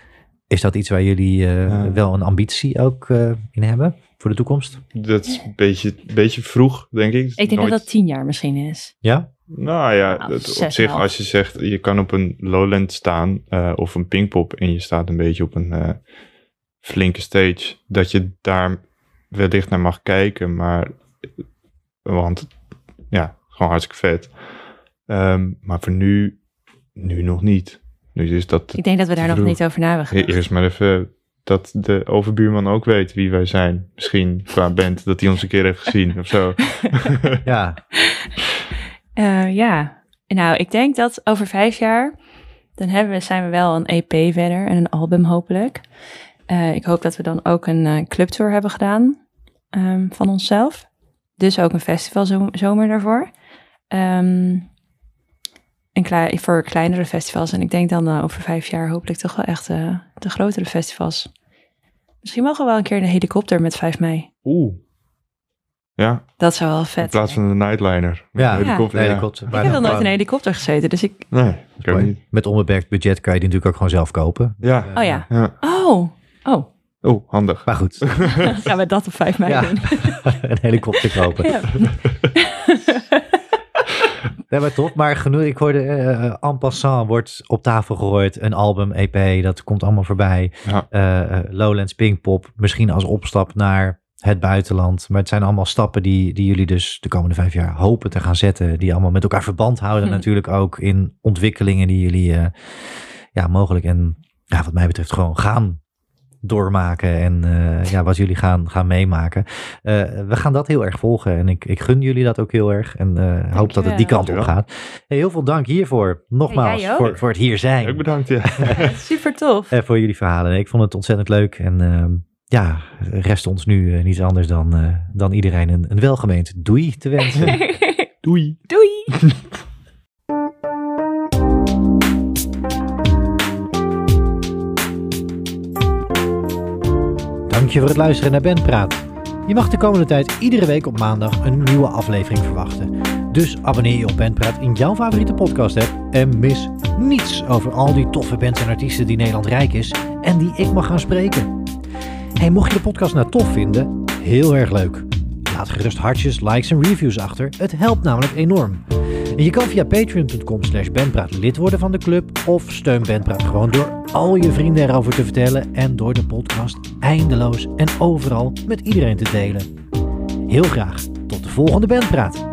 Is dat iets waar jullie uh, ja. wel een ambitie ook uh, in hebben voor de toekomst? Dat is een beetje, beetje vroeg, denk ik. Ik denk Nooit... dat dat tien jaar misschien is. Ja? Nou ja, nou, het, op zich, als je zegt, je kan op een lowland staan uh, of een pinkpop en je staat een beetje op een uh, flinke stage, dat je daar wellicht naar mag kijken, maar, want ja, gewoon hartstikke vet. Um, maar voor nu, nu nog niet. Nu is dat Ik denk dat we daar nog niet over na hebben gedacht. Eerst maar even dat de overbuurman ook weet wie wij zijn. Misschien qua band, dat hij ons een keer heeft gezien of zo. ja. Uh, ja, nou, ik denk dat over vijf jaar, dan hebben we, zijn we wel een EP verder en een album hopelijk. Uh, ik hoop dat we dan ook een uh, clubtour hebben gedaan um, van onszelf. Dus ook een festival zomer daarvoor. Um, en voor kleinere festivals. En ik denk dan over vijf jaar hopelijk toch wel echt de grotere festivals. Misschien mogen we wel een keer een helikopter met 5 mei. Oeh. Ja. Dat zou wel vet In plaats van een nightliner. Ja, helikopter. Ja. helikopter. Ik heb nog nooit in een helikopter gezeten, dus ik... Nee, ik ook niet. Met onbeperkt budget kan je die natuurlijk ook gewoon zelf kopen. Ja. Uh, oh ja. ja. Oh. Oh. Oh, handig. Maar goed. Gaan we dat op 5 mei ja. doen? een helikopter kopen. Ja. Nee, maar top. Maar genoeg, ik hoorde uh, en passant wordt op tafel gegooid. Een album, EP, dat komt allemaal voorbij. Ja. Uh, Lowlands Pinkpop, misschien als opstap naar het buitenland. Maar het zijn allemaal stappen die, die jullie dus de komende vijf jaar hopen te gaan zetten. Die allemaal met elkaar verband houden. Hm. Natuurlijk ook in ontwikkelingen die jullie uh, ja, mogelijk en ja, wat mij betreft gewoon gaan doormaken en uh, ja, wat jullie gaan, gaan meemaken. Uh, we gaan dat heel erg volgen en ik, ik gun jullie dat ook heel erg en uh, hoop dat het die kant op gaat. Hey, heel veel dank hiervoor, nogmaals, voor, voor het hier zijn. Ook bedankt, ja. Super tof. En voor jullie verhalen. Ik vond het ontzettend leuk en ehm, ja, rest ons nu uh, niets anders dan, uh, dan iedereen een, een welgemeend doei te wensen. doei. Doei. Dank je voor het luisteren naar Ben Praat. Je mag de komende tijd iedere week op maandag een nieuwe aflevering verwachten. Dus abonneer je op Ben Praat in jouw favoriete podcast app en mis niets over al die toffe bands en artiesten die Nederland rijk is en die ik mag gaan spreken. Hey, mocht je de podcast nou tof vinden, heel erg leuk. Laat gerust hartjes, likes en reviews achter. Het helpt namelijk enorm. En je kan via patreon.com slash benpraat lid worden van de club of steun Benpraat gewoon door al je vrienden erover te vertellen en door de podcast eindeloos en overal met iedereen te delen. Heel graag tot de volgende Benpraat.